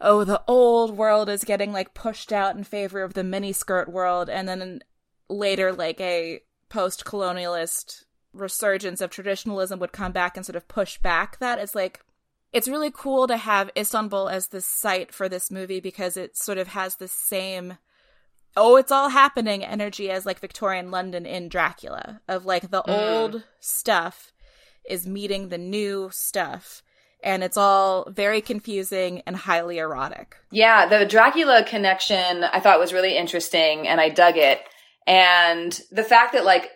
oh, the old world is getting like pushed out in favor of the miniskirt world, and then later, like a post colonialist resurgence of traditionalism would come back and sort of push back that. It's like, it's really cool to have Istanbul as the site for this movie because it sort of has the same oh it's all happening energy as like Victorian London in Dracula of like the Mm. old stuff is meeting the new stuff and it's all very confusing and highly erotic. Yeah, the Dracula connection I thought was really interesting and I dug it. And the fact that like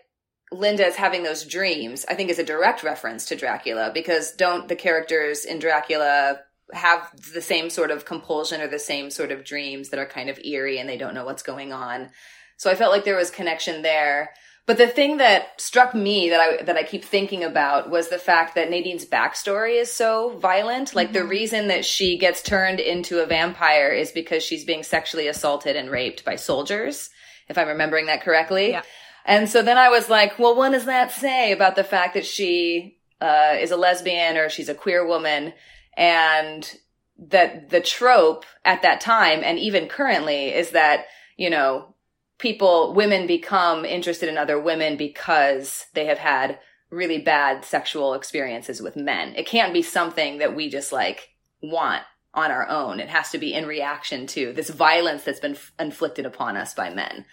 Linda is having those dreams, I think is a direct reference to Dracula because don't the characters in Dracula have the same sort of compulsion or the same sort of dreams that are kind of eerie and they don't know what's going on. So I felt like there was connection there. But the thing that struck me that I that I keep thinking about was the fact that Nadine's backstory is so violent. Like the mm-hmm. reason that she gets turned into a vampire is because she's being sexually assaulted and raped by soldiers, if I'm remembering that correctly. Yeah. And so then I was like, well, what does that say about the fact that she uh, is a lesbian or she's a queer woman? And that the trope at that time and even currently is that, you know, people, women become interested in other women because they have had really bad sexual experiences with men. It can't be something that we just like want on our own. It has to be in reaction to this violence that's been f- inflicted upon us by men.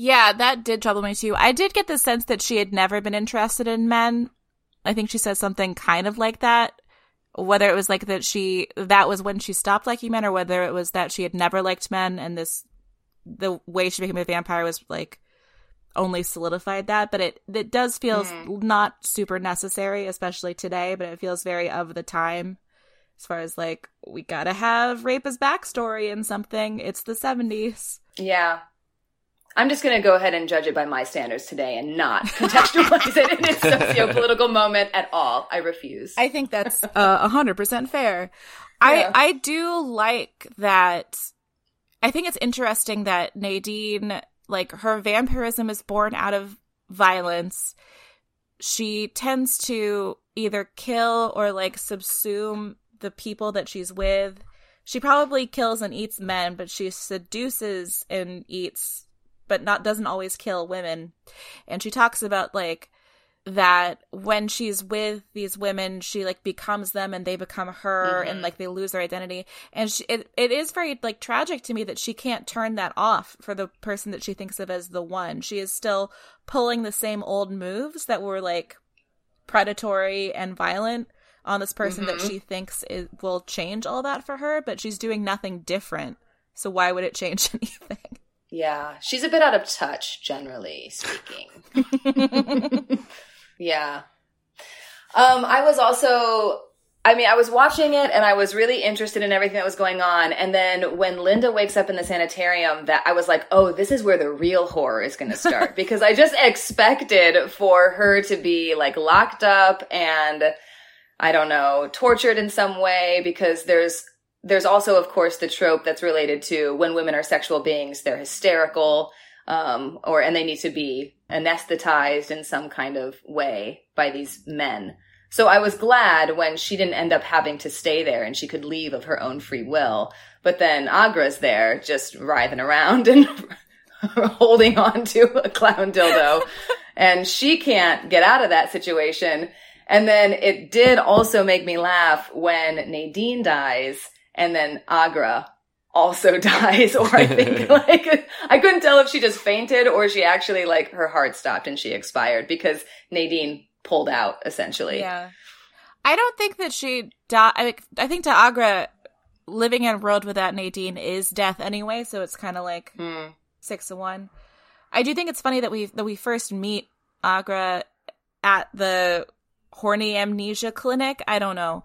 Yeah, that did trouble me too. I did get the sense that she had never been interested in men. I think she says something kind of like that. Whether it was like that she that was when she stopped liking men, or whether it was that she had never liked men, and this the way she became a vampire was like only solidified that. But it it does feel hmm. not super necessary, especially today. But it feels very of the time, as far as like we gotta have rape as backstory in something. It's the seventies. Yeah. I'm just going to go ahead and judge it by my standards today and not contextualize it in its socio-political moment at all. I refuse. I think that's uh, a hundred percent fair. I Yeah. I do like that. I think it's interesting that Nadine, like her vampirism, is born out of violence. She tends to either kill or like subsume the people that she's with. She probably kills and eats men, but she seduces and eats, but not doesn't always kill women. And she talks about like that when she's with these women she like becomes them and they become her and mm-hmm. like they lose their identity. And she, it, it is very like tragic to me that she can't turn that off for the person that she thinks of as the one. She is still pulling the same old moves that were like predatory and violent on this person that mm-hmm. she thinks is, will change all that for her but she's doing nothing different. So why would it change anything yeah. She's a bit out of touch, generally speaking. yeah. Um, I was also, I mean, I was watching it and I was really interested in everything that was going on. And then when Linda wakes up in the sanitarium, that I was like, oh, this is where the real horror is going to start because I just expected for her to be like locked up and I don't know, tortured in some way because there's there's also of course the trope that's related to when women are sexual beings, they're hysterical um or and they need to be anesthetized in some kind of way by these men. So I was glad when she didn't end up having to stay there and she could leave of her own free will. But then Agra's there just writhing around and holding on to a clown dildo and she can't get out of that situation. And then it did also make me laugh when Nadine dies and then Agra also dies or I think like I couldn't tell if she just fainted or she actually like her heart stopped and she expired because Nadine pulled out essentially. Yeah. I don't think that she died. I, I think to Agra, living in a world without Nadine is death anyway, so it's kind of like Hmm. six to one. I do think it's funny that we that we first meet Agra at the horny amnesia clinic. I don't know.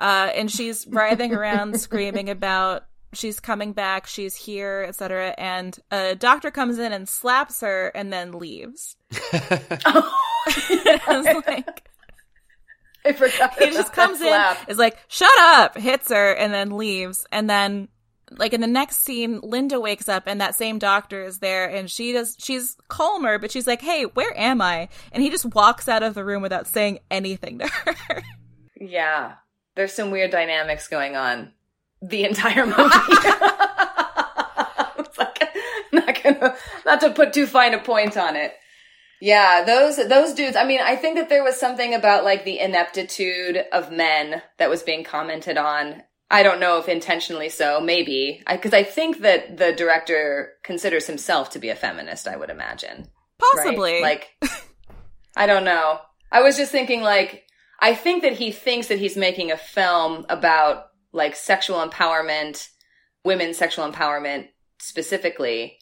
Uh, and she's writhing around screaming about she's coming back, she's here, etc. And a doctor comes in and slaps her and then leaves. oh, I was like, I forgot. he just comes in, is like, shut up, hits her, and then leaves. And then, like in the next scene, Linda wakes up and that same doctor is there, and she does. She's calmer, but she's like, "Hey, where am I?" And he just walks out of the room without saying anything to her. Yeah, there's some weird dynamics going on the entire movie. it's like, not gonna, not to put too fine a point on it. Yeah, those those dudes. I mean, I think that there was something about like the ineptitude of men that was being commented on. I don't know if intentionally so, maybe, because I, I, think that the director considers himself to be a feminist. I would imagine, possibly. Right? Like, I don't know. I was just thinking, like, I think that he thinks that he's making a film about like sexual empowerment, women's sexual empowerment specifically,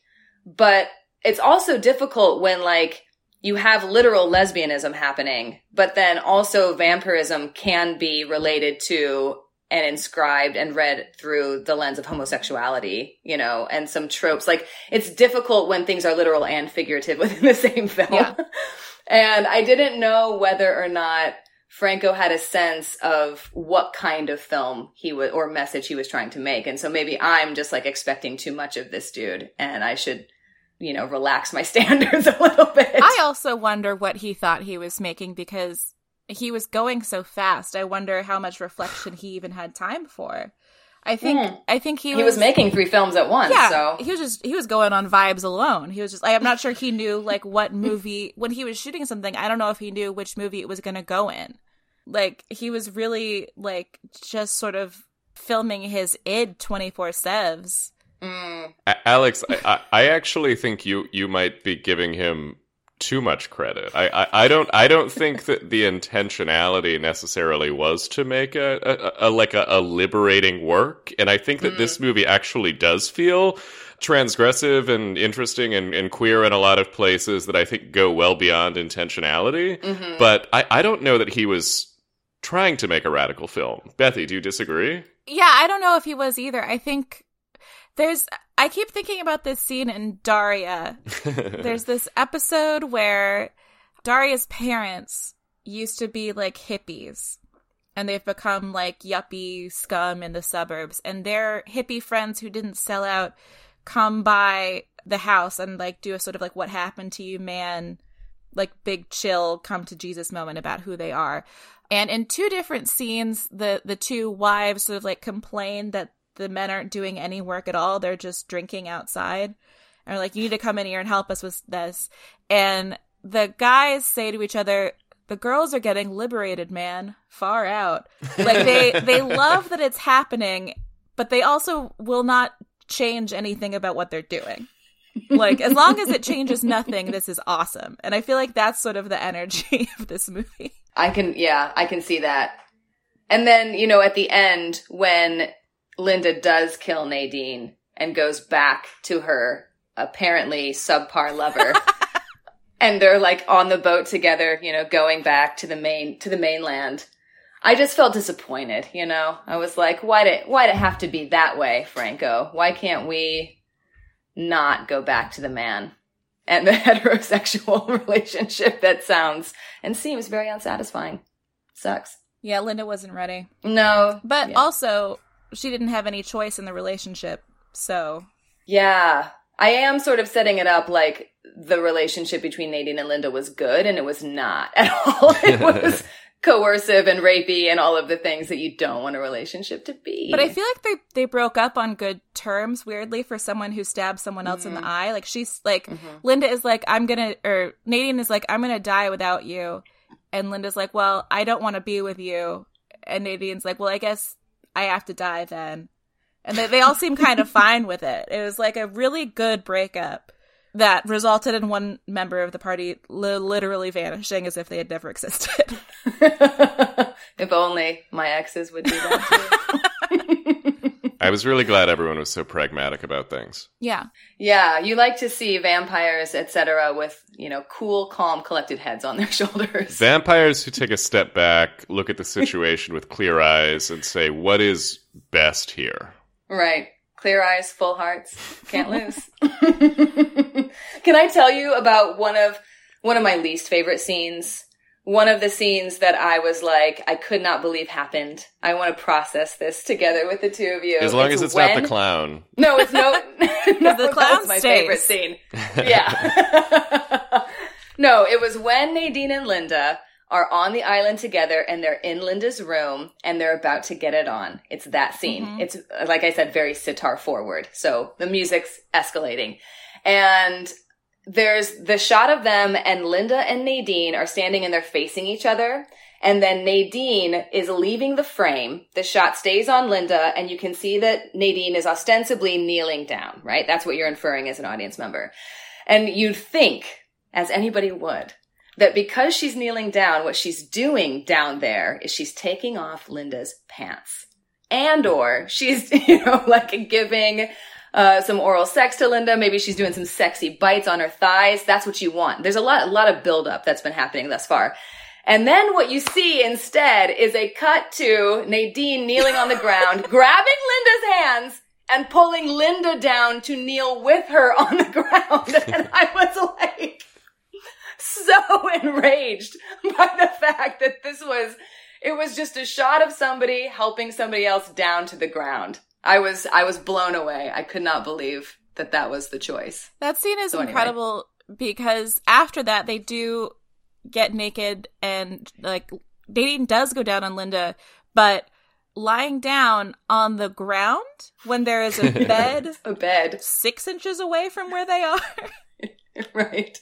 but it's also difficult when like you have literal lesbianism happening, but then also vampirism can be related to and inscribed and read through the lens of homosexuality, you know, and some tropes. Like it's difficult when things are literal and figurative within the same film. Yeah. and I didn't know whether or not Franco had a sense of what kind of film he would or message he was trying to make. And so maybe I'm just like expecting too much of this dude and I should you know, relax my standards a little bit. I also wonder what he thought he was making because he was going so fast. I wonder how much reflection he even had time for. I think mm. I think he was, he was making three films at once. Yeah, so he was just he was going on vibes alone. He was just like I'm not sure he knew like what movie when he was shooting something. I don't know if he knew which movie it was going to go in. Like he was really like just sort of filming his id 24 sevs Mm. Alex, I, I actually think you you might be giving him too much credit. I, I, I, don't I don't think that the intentionality necessarily was to make a, a, a like a, a, liberating work, and I think that mm. this movie actually does feel transgressive and interesting and, and, queer in a lot of places that I think go well beyond intentionality. Mm-hmm. But I, I don't know that he was trying to make a radical film. Bethy, do you disagree? Yeah, I don't know if he was either. I think there's I keep thinking about this scene in Daria. There's this episode where Daria's parents used to be like hippies and they've become like yuppie scum in the suburbs and their hippie friends who didn't sell out come by the house and like do a sort of like what happened to you man like big chill come to Jesus moment about who they are. And in two different scenes the the two wives sort of like complain that the men aren't doing any work at all. They're just drinking outside. And are like, you need to come in here and help us with this. And the guys say to each other, the girls are getting liberated, man. Far out. Like they they love that it's happening, but they also will not change anything about what they're doing. Like as long as it changes nothing, this is awesome. And I feel like that's sort of the energy of this movie. I can yeah, I can see that. And then, you know, at the end when Linda does kill Nadine and goes back to her apparently subpar lover. and they're like on the boat together, you know, going back to the main to the mainland. I just felt disappointed, you know. I was like, why did why'd it have to be that way, Franco? Why can't we not go back to the man and the heterosexual relationship that sounds and seems very unsatisfying? Sucks. Yeah, Linda wasn't ready. No. But yeah. also, she didn't have any choice in the relationship. So yeah, I am sort of setting it up like the relationship between Nadine and Linda was good, and it was not at all. It was coercive and rapey and all of the things that you don't want a relationship to be. But I feel like they they broke up on good terms. Weirdly, for someone who stabbed someone else mm-hmm. in the mm-hmm. eye, like she's like mm-hmm. Linda is like I'm gonna or Nadine is like I'm gonna die without you, and Linda's like, well, I don't want to be with you, and Nadine's like, well, I guess I have to die then. And they, they all seem kind of fine with it. It was like a really good breakup that resulted in one member of the party li- literally vanishing as if they had never existed. if only my exes would do that too. I was really glad everyone was so pragmatic about things. Yeah. Yeah, you like to see vampires, etc., with you know cool, calm, collected heads on their shoulders. Vampires who take a step back, look at the situation with clear eyes, and say, "What is best here?" Right. Clear eyes, full hearts, can't lose. Can I tell you about one of one of my least favorite scenes? One of the scenes that I was like, I could not believe happened. I want to process this together with the two of you. As long as it's when- not the clown. No, it's no. no the clown that's my stays. favorite scene. Yeah. no, it was when Nadine and Linda are on the island together and they're in Linda's room and they're about to get it on. It's that scene. Mhm. It's like I said, very sitar forward. So the music's escalating. And there's the shot of them and Linda and Nadine are standing and they're facing each other. And then Nadine is leaving the frame. The shot stays on Linda and you can see that Nadine is ostensibly kneeling down, right? That's what you're inferring as an audience member. And you'd think, as anybody would, that because she's kneeling down, what she's doing down there is she's taking off Linda's pants. And or she's, you know, like giving uh, some oral sex to Linda. Maybe she's doing some sexy bites on her thighs. That's what you want. There's a lot, a lot of buildup that's been happening thus far. And then what you see instead is a cut to Nadine kneeling on the ground, grabbing Linda's hands and pulling Linda down to kneel with her on the ground. And I was like, so enraged by the fact that this was, it was just a shot of somebody helping somebody else down to the ground. I was, I was blown away. I could not believe that that was the choice. That scene is So anyway. incredible because after that they do get naked and like dating does go down on Linda, but lying down on the ground when there is a bed A bed. six inches away from where they are. right.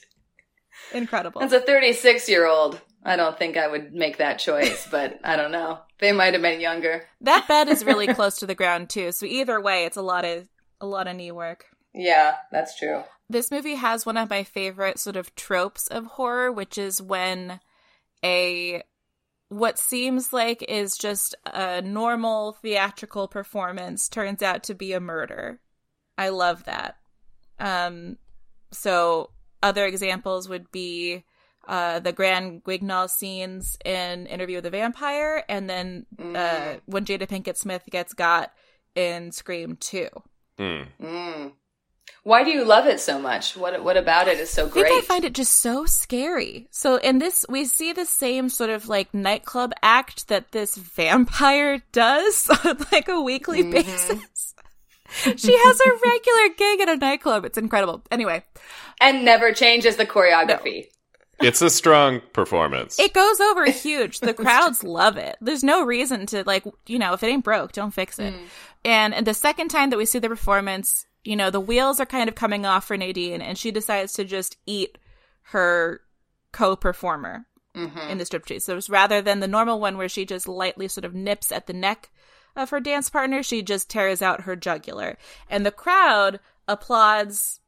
Incredible. As a 36 year old, I don't think I would make that choice, but I don't know. They might have been younger. that bed is really close to the ground too, so either way it's a lot of a lot of knee work. Yeah, that's true. this movie has one of my favorite sort of tropes of horror, which is when a what seems like is just a normal theatrical performance turns out to be a murder. I love that. Um, so other examples would be uh, the Grand Guignol scenes in Interview with the Vampire, and then uh, Mm. when Jada Pinkett Smith gets got in Scream Two. Hmm. Mm. Why do you love it so much? What What about it is so I think great? I find it just so scary. So in this, we see the same sort of like nightclub act that this vampire does on like a weekly Mhm. basis. she has a regular gig at a nightclub. It's incredible. Anyway, and never changes the choreography. It's a strong performance. it goes over huge. The crowds love it. There's no reason to like, you know, if it ain't broke, don't fix it. And, and the second time that we see the performance, you know, the wheels are kind of coming off for Nadine and she decides to just eat her co-performer. Mhm. in the strip striptease. So it's rather than the normal one where she just lightly sort of nips at the neck of her dance partner, she just tears out her jugular. And the crowd applauds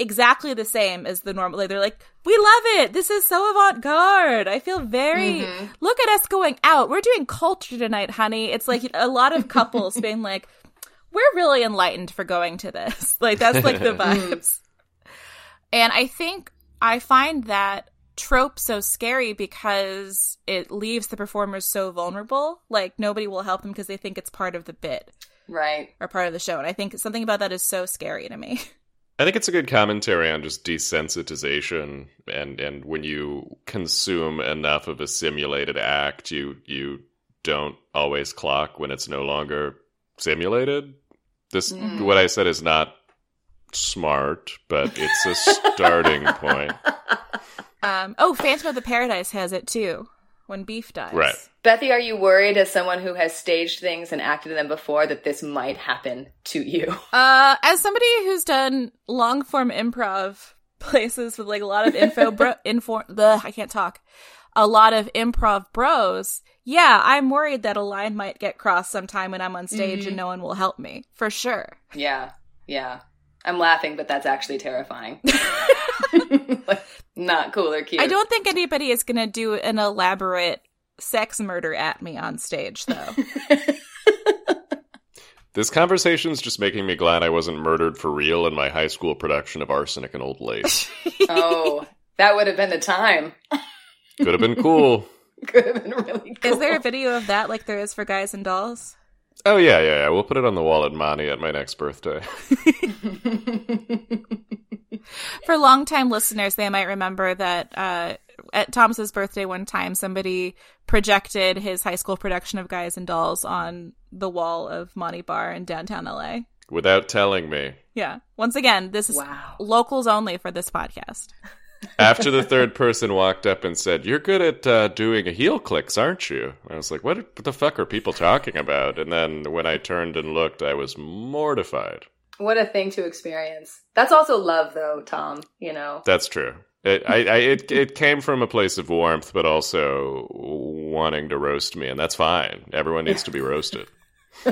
exactly the same as the normal. Like, they're like, we love it. This is so avant garde. I feel very, Mhm. look at us going out. We're doing culture tonight, honey. It's like a lot of couples being like, we're really enlightened for going to this. Like, that's like the vibes. And I think I find that trope so scary because it leaves the performers so vulnerable. Like nobody will help them because they think it's part of the bit Right. or part of the show. And I think something about that is so scary to me. I think it's a good commentary on just desensitization and and when you consume enough of a simulated act, you you don't always clock when it's no longer simulated. This Mm. what I said is not smart, but it's a starting point. Um, oh, Phantom of the Paradise has it too. When beef dies, Right. Bethy, are you worried as someone who has staged things and acted in them before that this might happen to you? Uh, as somebody who's done long form improv places with like a lot of info, bro, info, the I can't talk, a lot of improv bros. Yeah, I'm worried that a line might get crossed sometime when I'm on stage and no one will help me for sure. Yeah. Yeah. I'm laughing, but that's actually terrifying. Like, Not cool or cute. I don't think anybody is gonna do an elaborate sex murder at me on stage though. This conversation's just making me glad I wasn't murdered for real in my high school production of Arsenic and Old Lace. oh, that would have been the time. Could have been cool. Could have been really cool. Is there a video of that like there is for Guys and Dolls? Oh yeah, yeah, yeah. We'll put it on the wall at Monty at my next birthday. For longtime listeners, they might remember that uh, at Thomas's birthday one time, somebody projected his high school production of Guys and Dolls on the wall of Monty Bar in downtown LA. Without telling me. Yeah. Once again, this is Wow. locals only for this podcast. After the third person walked up and said, "You're good at uh, doing heel clicks, aren't you?" I was like, "What, what the fuck are people talking about?" And then when I turned and looked, I was mortified. What a thing to experience. That's also love, though, Tom. You know. That's true. It, I, I, it, it came from a place of warmth, but also wanting to roast me, and that's fine. Everyone needs to be roasted.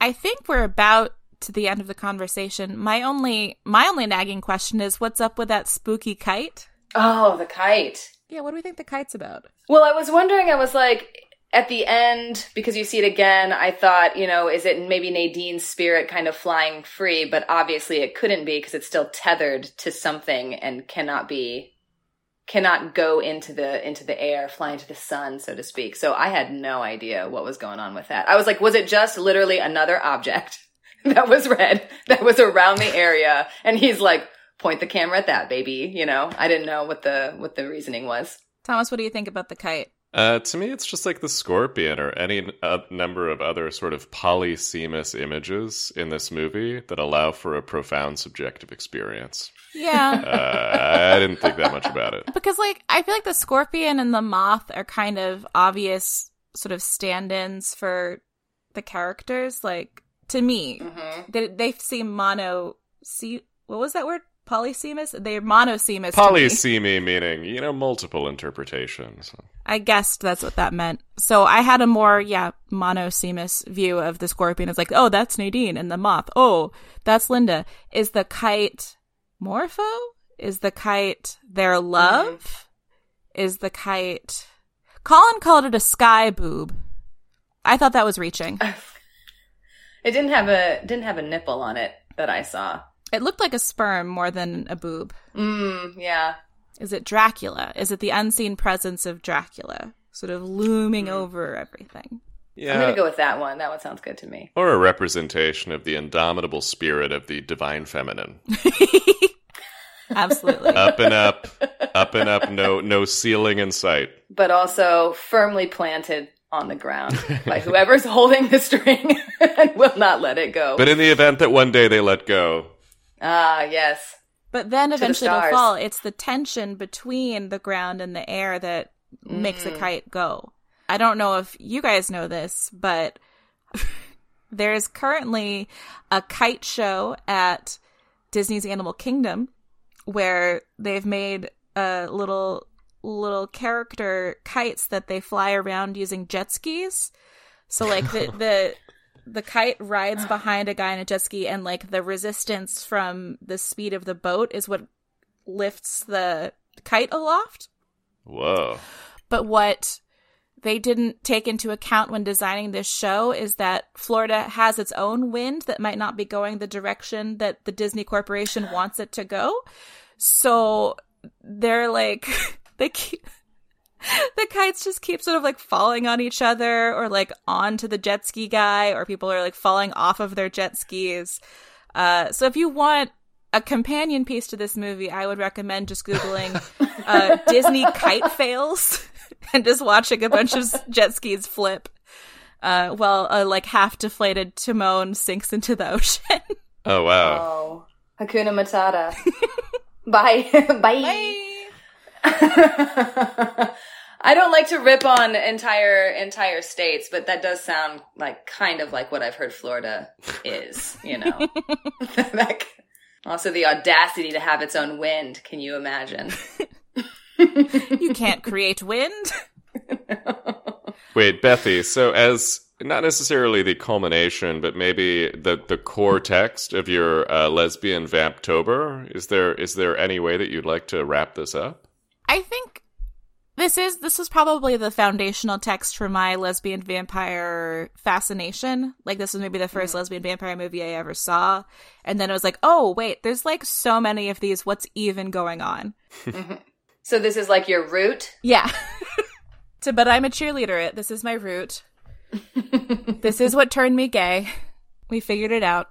I think we're about to the end of the conversation. My only my only nagging question is what's up with that spooky kite? Oh, the kite. Yeah, what do we think the kite's about? Well, I was wondering, I was like, at the end, because you see it again, I thought, you know, is it maybe Nadine's spirit kind of flying free? But obviously it couldn't be because it's still tethered to something and cannot be, cannot go into the, into the air, fly into the sun, so to speak. So I had no idea what was going on with that. I was like, was it just literally another object that was red, that was around the area? And he's like, point the camera at that, baby. You know, I didn't know what the, what the reasoning was. Thomas, what do you think about the kite? Uh, to me, it's just like the scorpion or any uh, number of other sort of polysemous images in this movie that allow for a profound subjective experience. Yeah. Uh, I didn't think that much about it. because like I feel like the scorpion and the moth are kind of obvious sort of stand-ins for the characters. Like to me, Mm-hmm. they they seem mono. See, what was that word? Polysemous. They're monosemous. to me. Polysemy meaning, you know, multiple interpretations. I guessed that's what that meant. So I had a more, yeah, monosemous view of the scorpion. It's like, oh, that's Nadine and the moth. Oh, that's Linda. Is the kite Morpho? Is the kite their love? Is the kite. Colin called it a sky boob. I thought that was reaching. It didn't have a didn't have a nipple on it that I saw. It looked like a sperm more than a boob. Mm, yeah. Is it Dracula? Is it the unseen presence of Dracula? Sort of looming over everything. Yeah. I'm gonna go with that one. That one sounds good to me. Or a representation of the indomitable spirit of the divine feminine. Absolutely. Up and up, up and up, no no ceiling in sight. But also firmly planted on the ground by whoever's holding the string and will not let it go. But in the event that one day they let go, ah, yes. But then the eventually it'll fall. It's the tension between the ground and the air that makes a kite go. I don't know if you guys know this, but there is currently a kite show at Disney's Animal Kingdom where they've made a little little character kites that they fly around using jet skis. So like the the the kite rides behind a guy in a jet ski and like the resistance from the speed of the boat is what lifts the kite aloft. whoa. But what they didn't take into account when designing this show is that Florida has its own wind that might not be going the direction that the Disney Corporation wants it to go. So they're like, they keep. The kites just keep sort of like falling on each other or like onto the jet ski guy, or people are like falling off of their jet skis. Uh, so if you want a companion piece to this movie, I would recommend just Googling uh, Disney kite fails and just watching a bunch of jet skis flip uh, while a like half deflated Timon sinks into the ocean. Oh wow. Oh, Hakuna Matata. Bye. Bye. I don't like to rip on entire entire states, but that does sound like kind of like what I've heard Florida is. You know, That c- also the audacity to have its own wind. Can you imagine? you can't create wind. Wait, Bethy, so as not necessarily the culmination, but maybe the the core text of your uh, lesbian vamptober, is there is there any way that you'd like to wrap this up? I think this is this was probably the foundational text for my lesbian vampire fascination. Like this was maybe the 1st mm-hmm. lesbian vampire movie I ever saw, and then I was like, oh wait, there's like so many of these. What's even going on? Mm-hmm. So this is like your root. Yeah. so, but I'm a cheerleader. It This is my root. this is what turned me gay. We figured it out.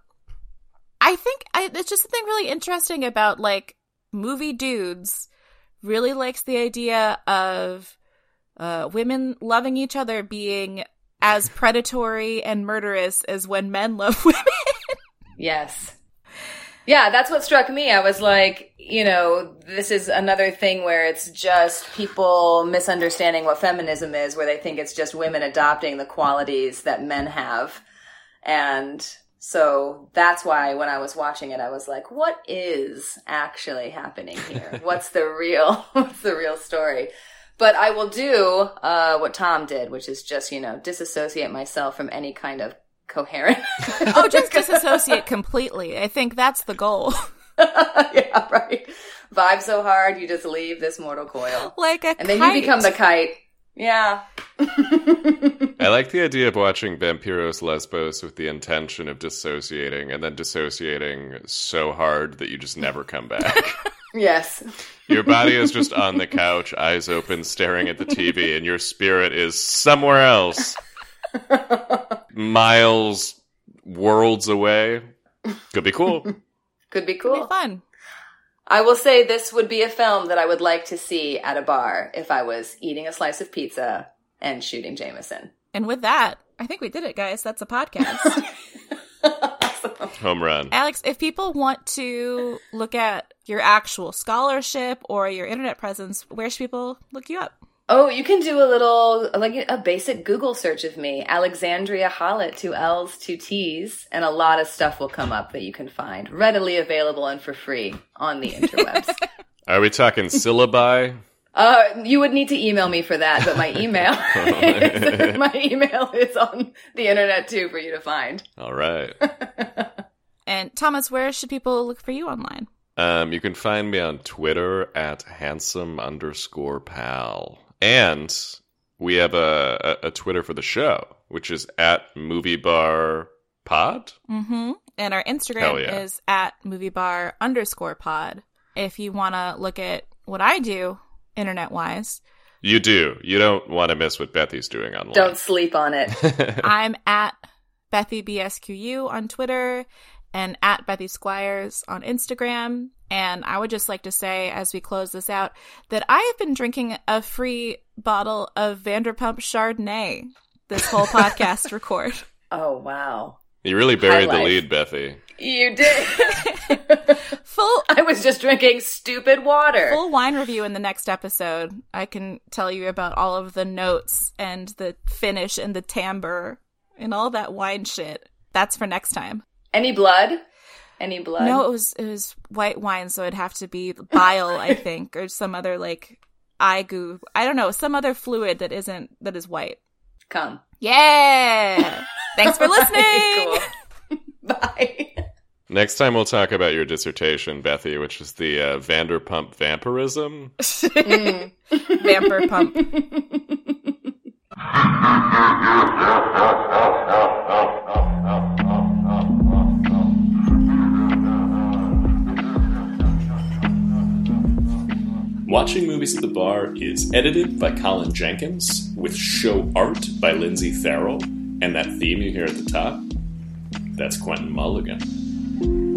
I think I, it's just something really interesting about like movie dudes really likes the idea of uh, women loving each other being as predatory and murderous as when men love women. Yes. Yeah, that's what struck me. I was like, you know, this is another thing where it's just people misunderstanding what feminism is, where they think it's just women adopting the qualities that men have. And so that's why when I was watching it, I was like, what is actually happening here? what's the real, what's the real story? But I will do uh, what Tom did, which is just, you know, disassociate myself from any kind of coherent. oh, just disassociate completely. I think that's the goal. yeah, right. Vibe so hard, you just leave this mortal coil. Like a And then kite. you become the kite. Yeah. I like the idea of watching Vampiros Lesbos with the intention of dissociating and then dissociating so hard that you just never come back. yes. your body is just on the couch, eyes open, staring at the TV, and your spirit is somewhere else, miles, worlds away. Could be cool. Could be It'd cool. be fun. I will say this would be a film that I would like to see at a bar if I was eating a slice of pizza and shooting Jameson. And with that, I think we did it, guys. That's a podcast. Home run. Alex, if people want to look at your actual scholarship or your internet presence, where should people look you up? Oh, you can do a little, like a basic Google search of me, Alexandria Hollett, two L's, two T's, and a lot of stuff will come up that you can find readily available and for free on the interwebs. Are we talking syllabi? uh, you would need to email me for that, but my email, my email is on the internet too for you to find. All right. And Thomas, where should people look for you online? Um, you can find me on Twitter at handsome underscore pal. And we have a, a, a Twitter for the show, which is at movie bar pod. Mm-hmm. And our Instagram yeah. is at moviebar underscore pod. If you want to look at what I do internet wise, You do. You don't want to miss what Bethy's doing online. Don't sleep on it. I'm at BethyBSQU on Twitter and at Bethy Squires on Instagram. And I would just like to say, as we close this out, that I have been drinking a free bottle of Vanderpump Chardonnay this whole podcast record. Oh, wow. You really buried High the life. lead, Bethy. You did. Full I was just drinking stupid water. full wine review in the next episode. I can tell you about all of the notes and the finish and the timbre and all that wine shit. That's for next time. Any blood? Any blood? No, it was it was white wine, so it'd have to be bile, I think, or some other like eye goo. I don't know, some other fluid that isn't that is white. Come. Yeah. Thanks for listening. Cool. Bye. Next time we'll talk about your dissertation, Bethy, which is the uh, Vanderpump vampirism. Vamper pump. Watching Movies at the Bar is edited by Colin Jenkins, with show art by Lindsay Farrell, and that theme you hear at the top, that's Quentin Mulligan.